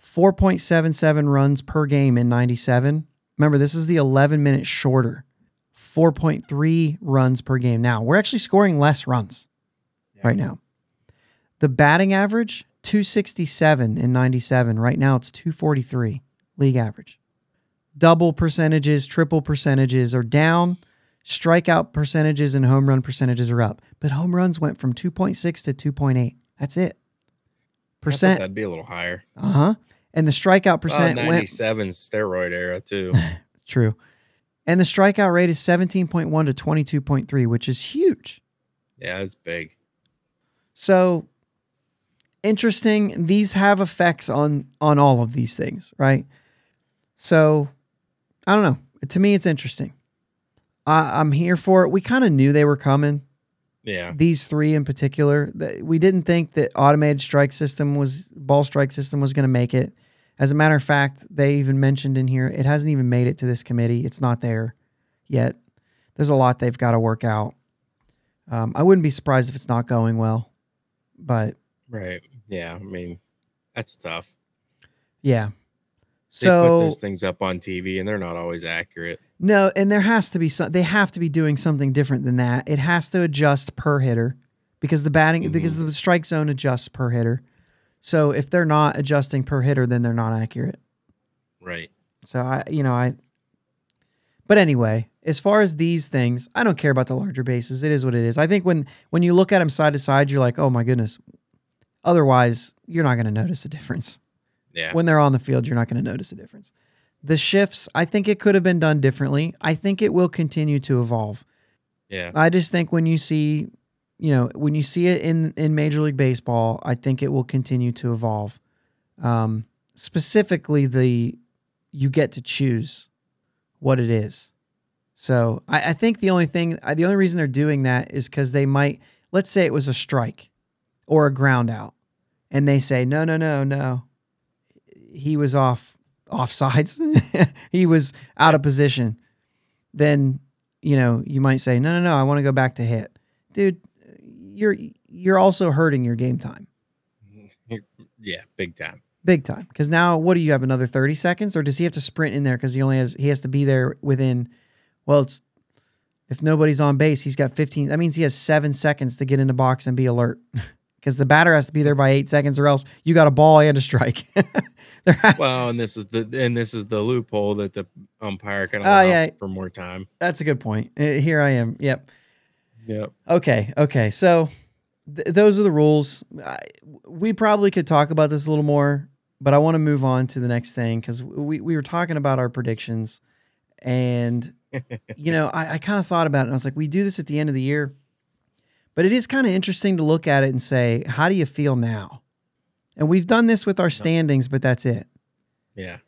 4.77 runs per game in 97. Remember, this is the 11 minutes shorter. 4.3 runs per game. Now, we're actually scoring less runs right now. The batting average, 267 in 97. Right now, it's 243 league average. Double percentages, triple percentages are down. Strikeout percentages and home run percentages are up. But home runs went from 2.6 to 2.8. That's it. Percent. that'd be a little higher. Uh huh. And the strikeout Well, percent went 97 steroid era too. (laughs) True. And the strikeout rate is 17.1 to 22.3, which is huge. yeah, it's big. So interesting. These have effects on on all of these things, right? So I don't know. To me, it's interesting. I, I'm here for it. We kind of knew they were coming. Yeah. These three in particular. That- We didn't think that automated strike system was ball strike system was going to make it. As a matter of fact, they even mentioned in here it hasn't even made it to this committee. It's not there yet. There's a lot they've got to work out. Um, I wouldn't be surprised if it's not going well, but Right. Yeah. I mean, that's tough. yeah. They put So those things up on TV and they're not always accurate. no, and there has to be some. They have to be doing something different than that. It has to adjust per hitter because the batting because the strike zone adjusts per hitter. So if they're not adjusting per hitter, then they're not accurate. Right. So I, you know, I. But anyway, as far as these things, I don't care about the larger bases. It is what it is. I think when when you look at them side to side, you're like, oh my goodness. Otherwise, you're not going to notice a difference. Yeah. When they're on the field, you're not going to notice a difference. The shifts, I think it could have been done differently. I think it will continue to evolve. yeah. I just think when you see, you know, when you see it in in Major League Baseball, I think it will continue to evolve. Um, specifically, the you get to choose what it is. So I, I think the only thing, the only reason they're doing that is because they might, let's say it was a strike or a ground out, and they say no, no, no, no, he was off off sides, (laughs) he was out of position. Then you know, you might say, no, no, no, I want to go back to hit. Dude, you're you're also hurting your game time. (laughs) Yeah. Big time. Big time. Because now what do you have another 30 seconds? Or does he have to sprint in there because he only has he has to be there within well it's if nobody's on base, he's got 15. That means he has seven seconds to get in the box and be alert. (laughs) Because the batter has to be there by eight seconds, or else you got a ball and a strike. (laughs) Well, and this is the and this is the loophole that the umpire can Oh, allow yeah. for more time. That's a good point. Uh, Here I am. Yep. Yep. Okay, okay. So th- those are the rules. I, we probably could talk about this a little more, but I want to move on to the next thing because we, we were talking about our predictions. And, (laughs) you know, I, I kind of thought about it and I was like, we do this at the end of the year. But it is kind of interesting to look at it and say, how do you feel now? And we've done this with our standings, but that's it. Yeah.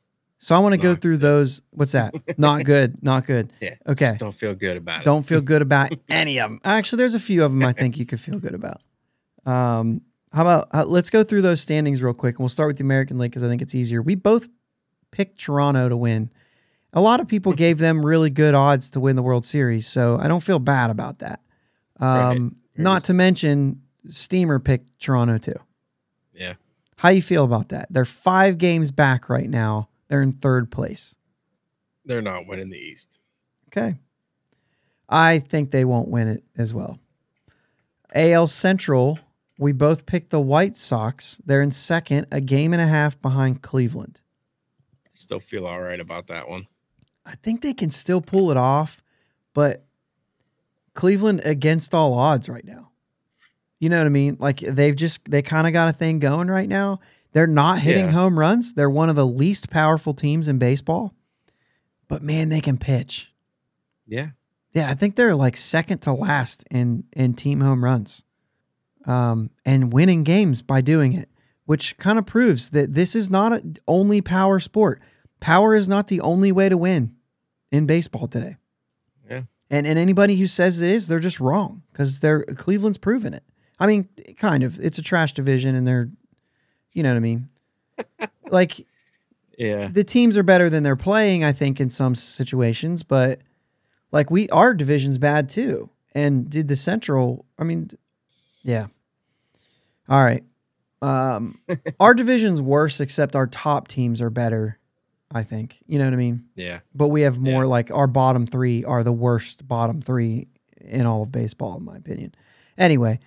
So I want to go through those. What's that? Not (laughs) good. Not good. Yeah. Okay. Just don't feel good about it. Don't feel good about (laughs) any of them. Actually, there's a few of them I think you could feel good about. Um, how about uh, let's go through those standings real quick, and we'll start with the American League because I think it's easier. We both picked Toronto to win. A lot of people gave them really good odds to win the World Series, so I don't feel bad about that. Um, Right. Not to mention, Steamer picked Toronto too. Yeah. How you feel about that? They're five games back right now. They're in third place. They're not winning the East. Okay. I think they won't win it as well. AL Central, we both picked the White Sox. They're in second, a game and a half behind Cleveland. I still feel all right about that one. I think they can still pull it off, but Cleveland against all odds right now. You know what I mean? Like they've just they kind of got a thing going right now. They're not hitting Yeah. home runs. They're one of the least powerful teams in baseball. But man, they can pitch. Yeah. Yeah, I think they're like second to last in in team home runs. um, and winning games by doing it, which kind of proves that this is not a, only power sport. Power is not the only way to win in baseball today. Yeah. And and anybody who says it is, they're just wrong because they're Cleveland's proven it. I mean, kind of. It's a trash division, and they're, you know what I mean. (laughs) like Yeah. the teams are better than they're playing, I think, in some situations, but like we our division's bad too. And did the Central, I mean, yeah. All right. Um (laughs) our division's worse except our top teams are better, I think. You know what I mean? Yeah. But we have more Yeah. like our bottom 3 are the worst bottom 3 in all of baseball in my opinion. Anyway,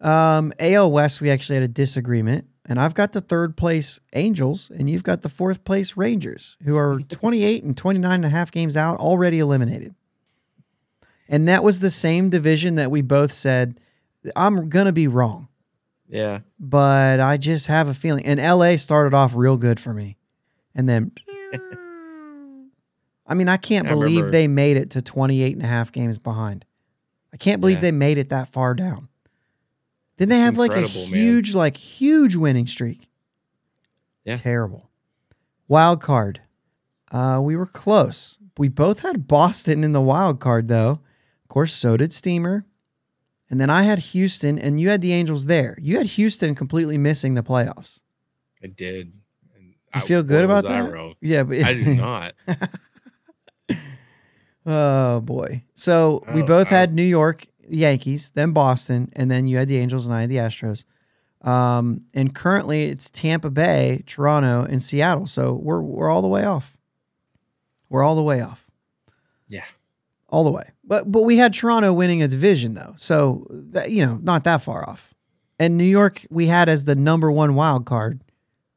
um AL West we actually had a disagreement and I've got the third place Angels and you've got the fourth place Rangers who are (laughs) 28 and 29 and a half games out already eliminated. And that was the same division that we both said I'm going to be wrong, Yeah. but I just have a feeling. And LA started off real good for me. And then (laughs) I mean, I can't I believe remember- they made it to 28 and a half games behind. I can't believe Yeah. they made it that far down. Didn't they It's have like a incredible, man. huge, like huge winning streak? Yeah. Terrible. Wild card. Uh, we were close. We both had Boston in the wild card, though. Of course, so did Steamer. And then I had Houston, and you had the Angels there. You had Houston completely missing the playoffs. I did. And You I- feel good about that? Yeah, but I do (laughs) not. Oh boy. So we Oh, both had New York Yankees, then Boston, and then you had the Angels and I had the Astros. Um, and currently it's Tampa Bay, Toronto, and Seattle. So we're we're all the way off. We're all the way off. Yeah. All the way. But but we had Toronto winning a division though. So that, you know, not that far off. And New York we had as the number one wild card,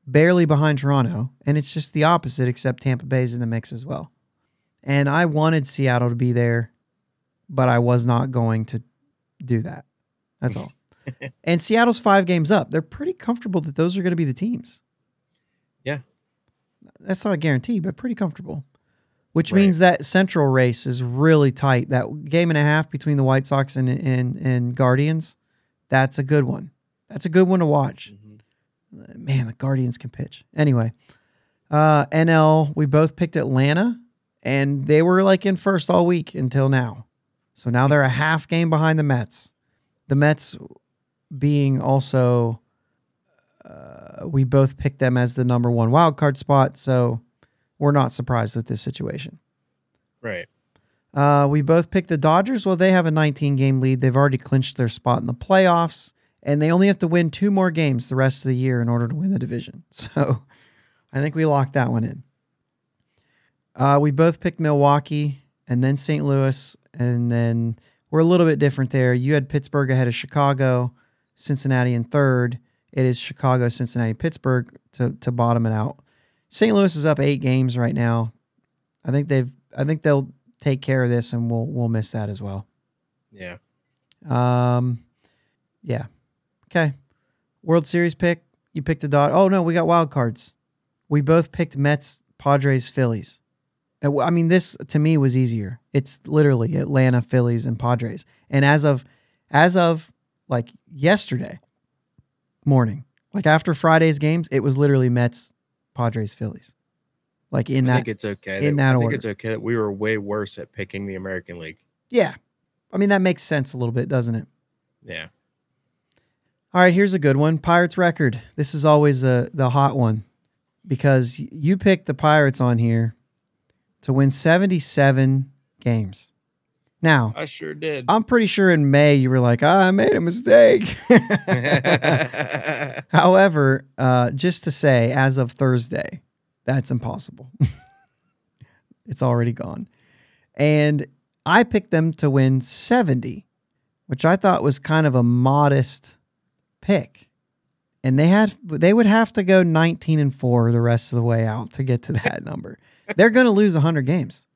barely behind Toronto. And it's just the opposite, except Tampa Bay's in the mix as well. And I wanted Seattle to be there, but I was not going to do that. That's all. (laughs) and Seattle's five games up. They're pretty comfortable that those are going to be the teams. Yeah. That's not a guarantee, but pretty comfortable. Which Right. means that central race is really tight. That game and a half between the White Sox and and, and Guardians, that's a good one. That's a good one to watch. Mhm. Man, the Guardians can pitch. Anyway, uh, NL, we both picked Atlanta, and they were like in first all week until now. So now they're a half game behind the Mets. The Mets being also, uh, we both picked them as the number one wild card spot. So we're not surprised with this situation. Right. Uh, we both picked the Dodgers. Well, they have a 19 game lead. They've already clinched their spot in the playoffs, and they only have to win two more games the rest of the year in order to win the division. (laughs) So I think we locked that one in. Uh, we both picked Milwaukee and then St. Louis, and then we're a little bit different there. You had Pittsburgh ahead of Chicago, Cincinnati in third. It is Chicago, Cincinnati, Pittsburgh to, to bottom it out. St. Louis is up eight games right now. I think they've. I think they'll take care of this, and we'll we'll miss that as well. Yeah. Um, yeah. Okay. World Series pick. You picked the dot. Oh no, we got wild cards. We both picked Mets, Padres, Phillies. Uh, I mean, this to me was easier. It's literally Atlanta, Phillies, and Padres. And as of, as of like yesterday morning, like after Friday's games, it was literally Mets, Padres, Phillies. Like in I that think it's okay. in that, that I think order. it's okay that we were way worse at picking the American League. Yeah. I mean, that makes sense a little bit, doesn't it? Yeah. All right, here's a good one. Pirates record. This is always a, the hot one because you picked the Pirates on here to win 77 games. Now, I sure did. I'm pretty sure in May you were like, ah, I made a mistake. (laughs) However, uh, just to say, as of Thursday, that's impossible. (laughs) it's already gone. And I picked them to win 70, which I thought was kind of a modest pick. And they had they would have to go 19 and 4 the rest of the way out to get to that (laughs) number. They're going to lose 100 games.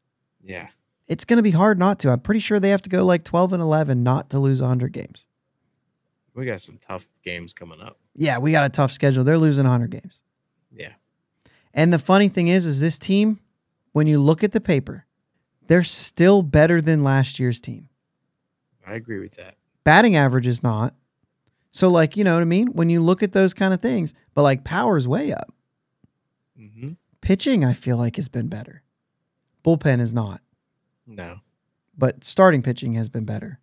yeah. It's going to be hard not to. I'm pretty sure they have to go like 12 and 11 not to lose 100 games. We got some tough games coming up. Yeah, we got a tough schedule. They're losing 100 games. Yeah. And the funny thing is, is this team, when you look at the paper, they're still better than last year's team. I agree with that. Batting average is not. So like, you know what I mean? When you look at those kind of things, but like power's way up. hmm Pitching, I feel like has been better. Bullpen is not, No. but starting pitching has been better.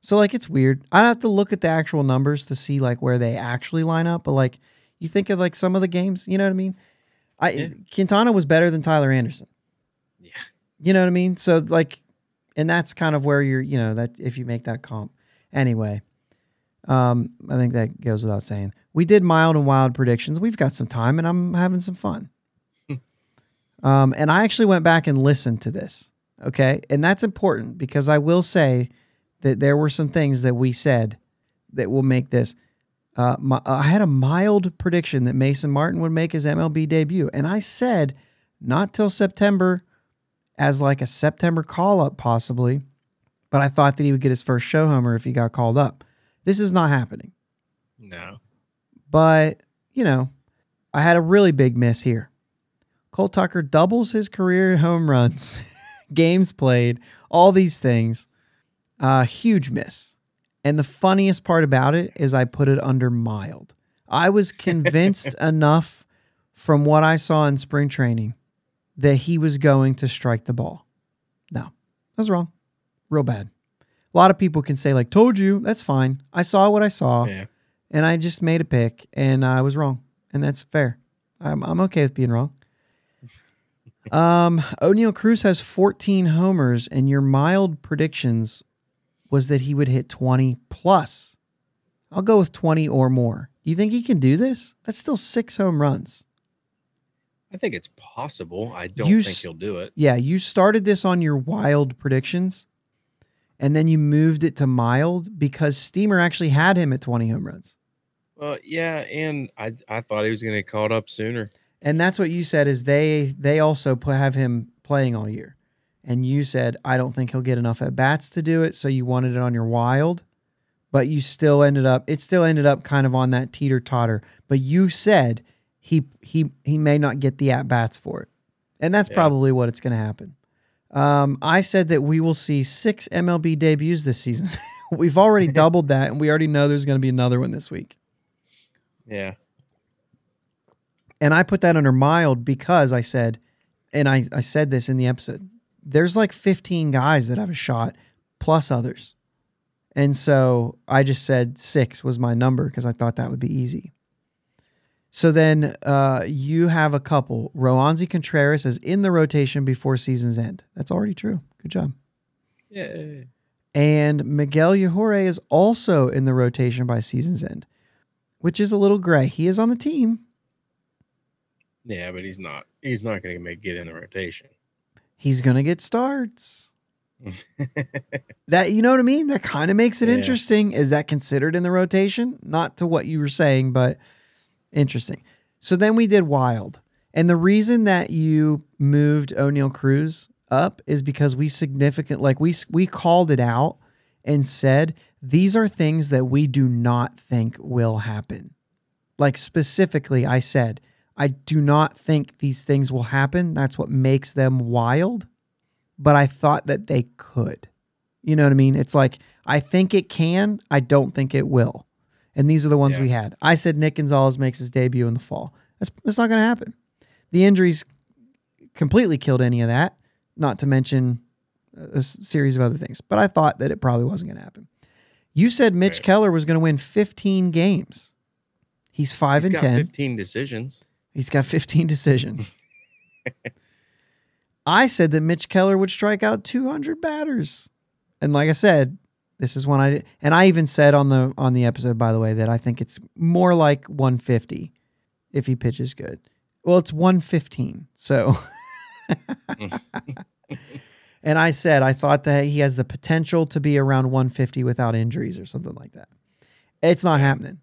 So like it's weird. I'd have to look at the actual numbers to see like where they actually line up. But like you think of like some of the games, you know what I mean? I Yeah. Quintana was better than Tyler Anderson. Yeah. You know what I mean? So like, and that's kind of where you're, you know, that if you make that comp. Anyway, um, I think that goes without saying. We did mild and wild predictions. We've got some time, and I'm having some fun. Um, and I actually went back and listened to this. Okay, and that's important because I will say that there were some things that we said that will make this. Uh, my, I had a mild prediction that Mason Martin would make his MLB debut, and I said not till September, as like a September call up possibly, but I thought that he would get his first show homer if he got called up. This is not happening, No. but you know, I had a really big miss here. Cole Tucker doubles his career home runs, (laughs) games played, all these things. Uh, huge miss. And the funniest part about it is I put it under mild. I was (laughs) convinced enough from what I saw in spring training that he was going to strike the ball. No, I was wrong. Real bad. A lot of people can say, like, told you, that's fine. I saw what I saw Yeah. and I just made a pick and I was wrong. And that's fair. I'm, I'm okay with being wrong. Um, Oneil Cruz has 14 homers, and your mild predictions was that he would hit 20 plus. I'll go with 20 or more. You think he can do this? That's still six home runs. I think it's possible. I don't You think he'll do it. Yeah, you started this on your wild predictions, and then you moved it to mild because Steamer actually had him at 20 home runs. Well, yeah, and I I thought he was going to get called up sooner. And that's what you said is they they also put, have him playing all year. And you said I don't think he'll get enough at bats to do it, so you wanted it on your wild, but you still ended up it still ended up kind of on that teeter totter. But you said he he he may not get the at bats for it, and that's Yeah. probably what it's going to happen. Um, I said that we will see six MLB debuts this season. (laughs) We've already (laughs) doubled that, and we already know there's going to be another one this week. Yeah. And I put that under mild because I said, and I, I said this in the episode, there's like 15 guys that have a shot plus others. And so I just said six was my number because I thought that would be easy. So then uh, you have a couple. Roansy Contreras is in the rotation before season's end. That's already true. Good job. Yeah. And Miguel Yajure is also in the rotation by season's end, which is a little gray. He is on the team, Yeah, but he's not. He's not going to make get in the rotation. he's gonna get starts. that you know what I mean? That kind of makes it Yeah. interesting. Is that considered in the rotation? Not to what you were saying, but interesting. So then we did wild. And the reason that you moved Oneil Cruz up is because we significant like we we called it out and said these are things that we do not think will happen. Like specifically I said, I do not think these things will happen. That's what makes them wild. But I thought that they could. You know what I mean? It's like I think it can, I don't think it will. And these are the ones Yeah. we had. I said Nick Gonzales makes his debut in the fall. That's, that's not going to happen. The injuries completely killed any of that, not to mention a series of other things. But I thought that it probably wasn't going to happen. You said Mitch Right. Keller was going to win 15 games. He's 5 He's and got 10. 15 decisions. He's got 15 decisions. (laughs) I said that Mitch Keller would strike out 200 batters. And like I said, this is when I did, and I even said on the on the episode by the way that I think it's more like 150 if he pitches good. Well, it's 115. So (laughs) And I said I thought that he has the potential to be around 150 without injuries or something like that. It's not happening.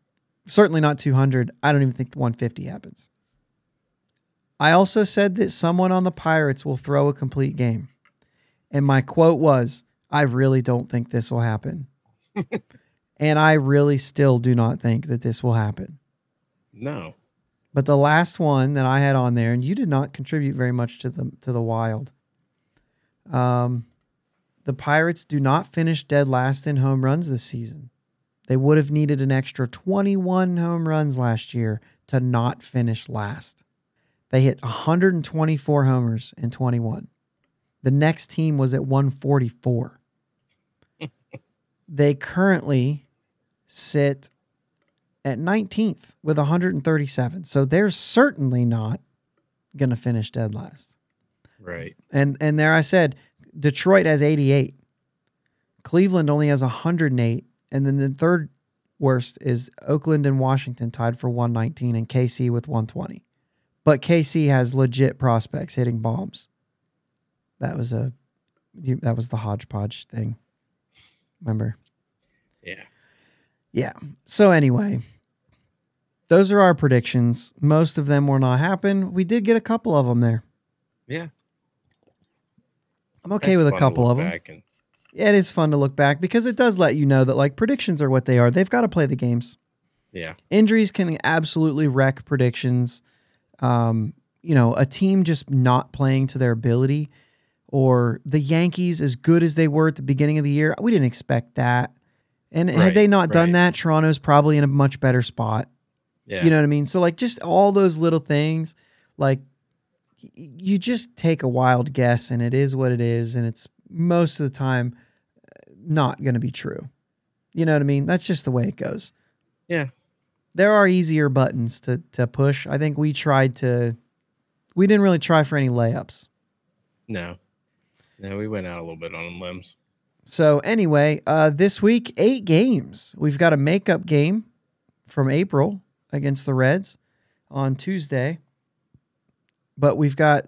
Certainly not 200. I don't even think 150 happens. I also said that someone on the Pirates will throw a complete game. And my quote was, I really don't think this will happen. (laughs) and I really still do not think that this will happen. No. But the last one that I had on there, and you did not contribute very much to the to the wild. Um, the Pirates do not finish dead last in home runs this season. They would have needed an extra 21 home runs last year to not finish last. They hit 124 homers in 21. The next team was at 144. (laughs) they currently sit at 19th with 137. So they're certainly not going to finish dead last. Right. And and there I said Detroit has 88. Cleveland only has 108 and then the third worst is Oakland and Washington tied for 119 and KC with 120. But KC has legit prospects hitting bombs. That was a that was the hodgepodge thing. Remember? Yeah. Yeah. So anyway, those are our predictions. Most of them will not happen. We did get a couple of them there. Yeah. I'm okay That's with a couple of them. and- Yeah, it is fun to look back because it does let you know that like predictions are what they are. They've got to play the games. yeah. Injuries can absolutely wreck predictions. Um, you know, a team just not playing to their ability or the Yankees as good as they were at the beginning of the year. We didn't expect that. And had they not done right. that, Toronto's probably in a much better spot. Yeah. You know what I mean? So like just all those little things, like y- you just take a wild guess and it is what it is and it's most of the time uh, not going to be true. You know what I mean? That's just the way it goes. Yeah. There are easier buttons to to push. I think we tried to we didn't really try for any layups. No. No, we went out a little bit on limbs. So anyway, uh, this week eight games. We've got a makeup game from April against the Reds on Tuesday, but we've got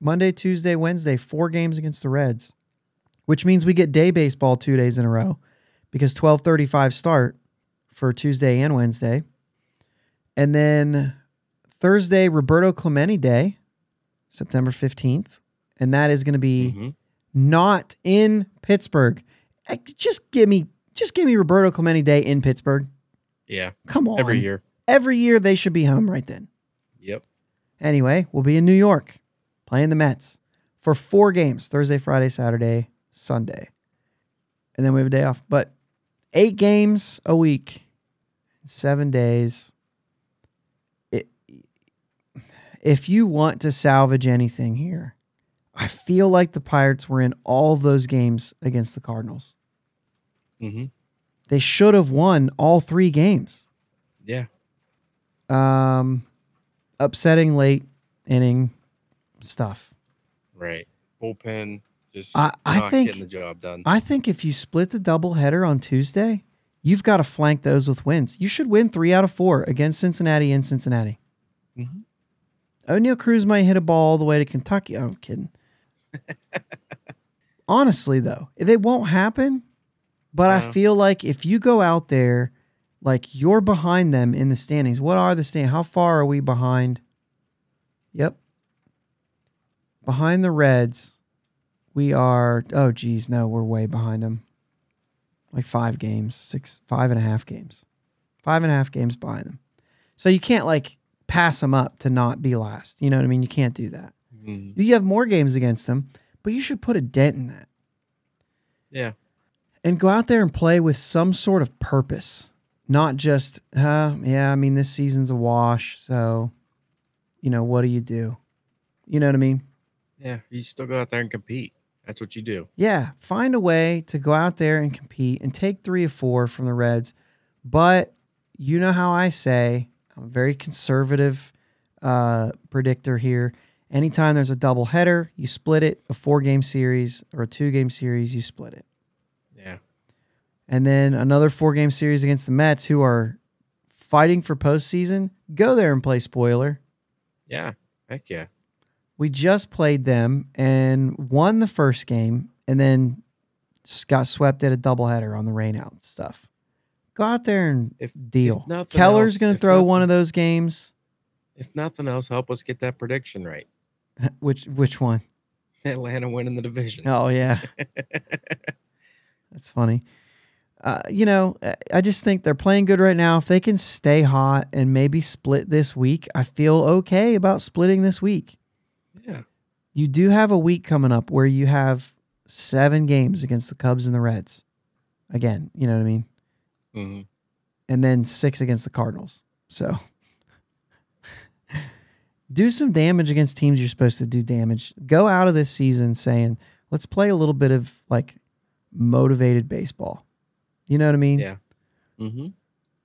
Monday, Tuesday, Wednesday four games against the Reds, which means we get day baseball two days in a row because twelve thirty five start for Tuesday and Wednesday, and then Thursday Roberto Clemente Day, September fifteenth, and that is going to be Mhm. not in Pittsburgh. Eh, Just give me just give me Roberto Clemente Day in Pittsburgh. Yeah. Come on. Every year. Every year they should be home right then. Yep. Anyway, we'll be in New York playing the Mets for four games Thursday, Friday, Saturday, Sunday. And then we have a day off. But eight games a week, seven days. It, if you want to salvage anything here, I feel like the Pirates were in all of those games against the Cardinals. hmm They should have won all three games. Yeah. Um, upsetting late inning stuff. Right. Bullpen just I- I not think- getting the job done. I think if you split the doubleheader on Tuesday, you've got to flank those with wins. You should win three out of four against Cincinnati in Cincinnati. Mhm. Oneil Cruz might hit a ball all the way to Kentucky. Oh, I'm kidding. (laughs) Honestly, though, it won't happen. But I uh-huh. feel like if you go out there, like you're behind them in the standings. What are the standings? How far are we behind? Yep. Behind the Reds, we are. Oh, geez, no, we're way behind them. Like five games, six, five and a half games, five and a half games behind them. So you can't like pass them up to not be last. You know what I mean? You can't do that. Mhm. You have more games against them, but you should put a dent in that Yeah. and go out there and play with some sort of purpose, not just, uh, yeah, I mean, this season's a wash. So, you know, what do you do? You know what I mean? Yeah. You still go out there and compete. That's what you do. Yeah, find a way to go out there and compete and take three or four from the Reds. But you know how I say, I'm a very conservative uh, predictor here. Anytime there's a double header, you split it. A four game series or a two game series, you split it. Yeah. And then another four game series against the Mets, who are fighting for postseason, go there and play spoiler. Yeah. Heck yeah. We just played them and won the first game and then got swept at a doubleheader on the rainout stuff. Go out there and If deal. if Keller's going to throw one of those games. if nothing else, help us get that prediction right. (laughs) Which which one? Atlanta winning the division. Oh yeah, (laughs) that's funny. Uh, you know, I- I just think they're playing good right now. If they can stay hot and maybe split this week, I feel okay about splitting this week. Yeah. You do have a week coming up where you have seven games against the Cubs and the Reds. Again, you know what I mean? Hmm and then six against the Cardinals. So (laughs) do some damage against teams you're supposed to do damage. Go out of this season saying, let's play a little bit of like motivated baseball. You know what I mean? Yeah. Mm-hmm.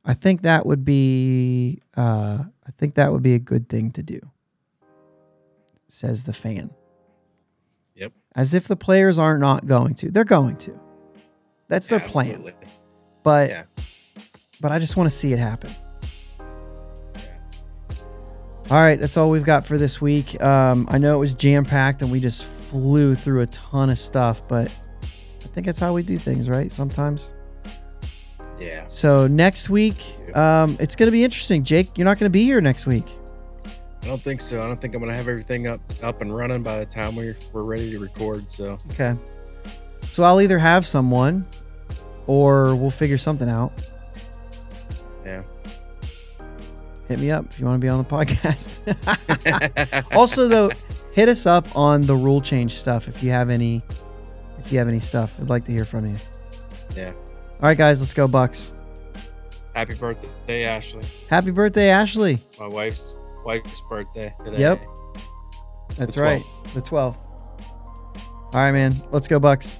I think that would be uh, I think that would be a good thing to do. Says the fan. Yep. As if the players aren't not going to. They're going to. That's their plan. But Yeah. but I just want to see it happen. All right, that's all we've got for this week. Um, I know it was jam packed and we just flew through a ton of stuff, but I think that's how we do things, right? Sometimes. Yeah. So next week, um, it's going to be interesting. Jake, you're not going to be here next week. I don't think so. I don't think I'm gonna have everything up up and running by the time we're we're ready to record. So Okay. So I'll either have someone or we'll figure something out. yeah. Hit me up if you want to be on the podcast. (laughs) also though, hit us up on the rule change stuff if you have any if you have any stuff. I'd like to hear from you. Yeah. All right guys, let's go Bucs. Happy birthday, Ashley. Happy birthday Ashley. My wife's wife's birthday today. Yep. That's The right. The 12th. All right man, let's go Bucs.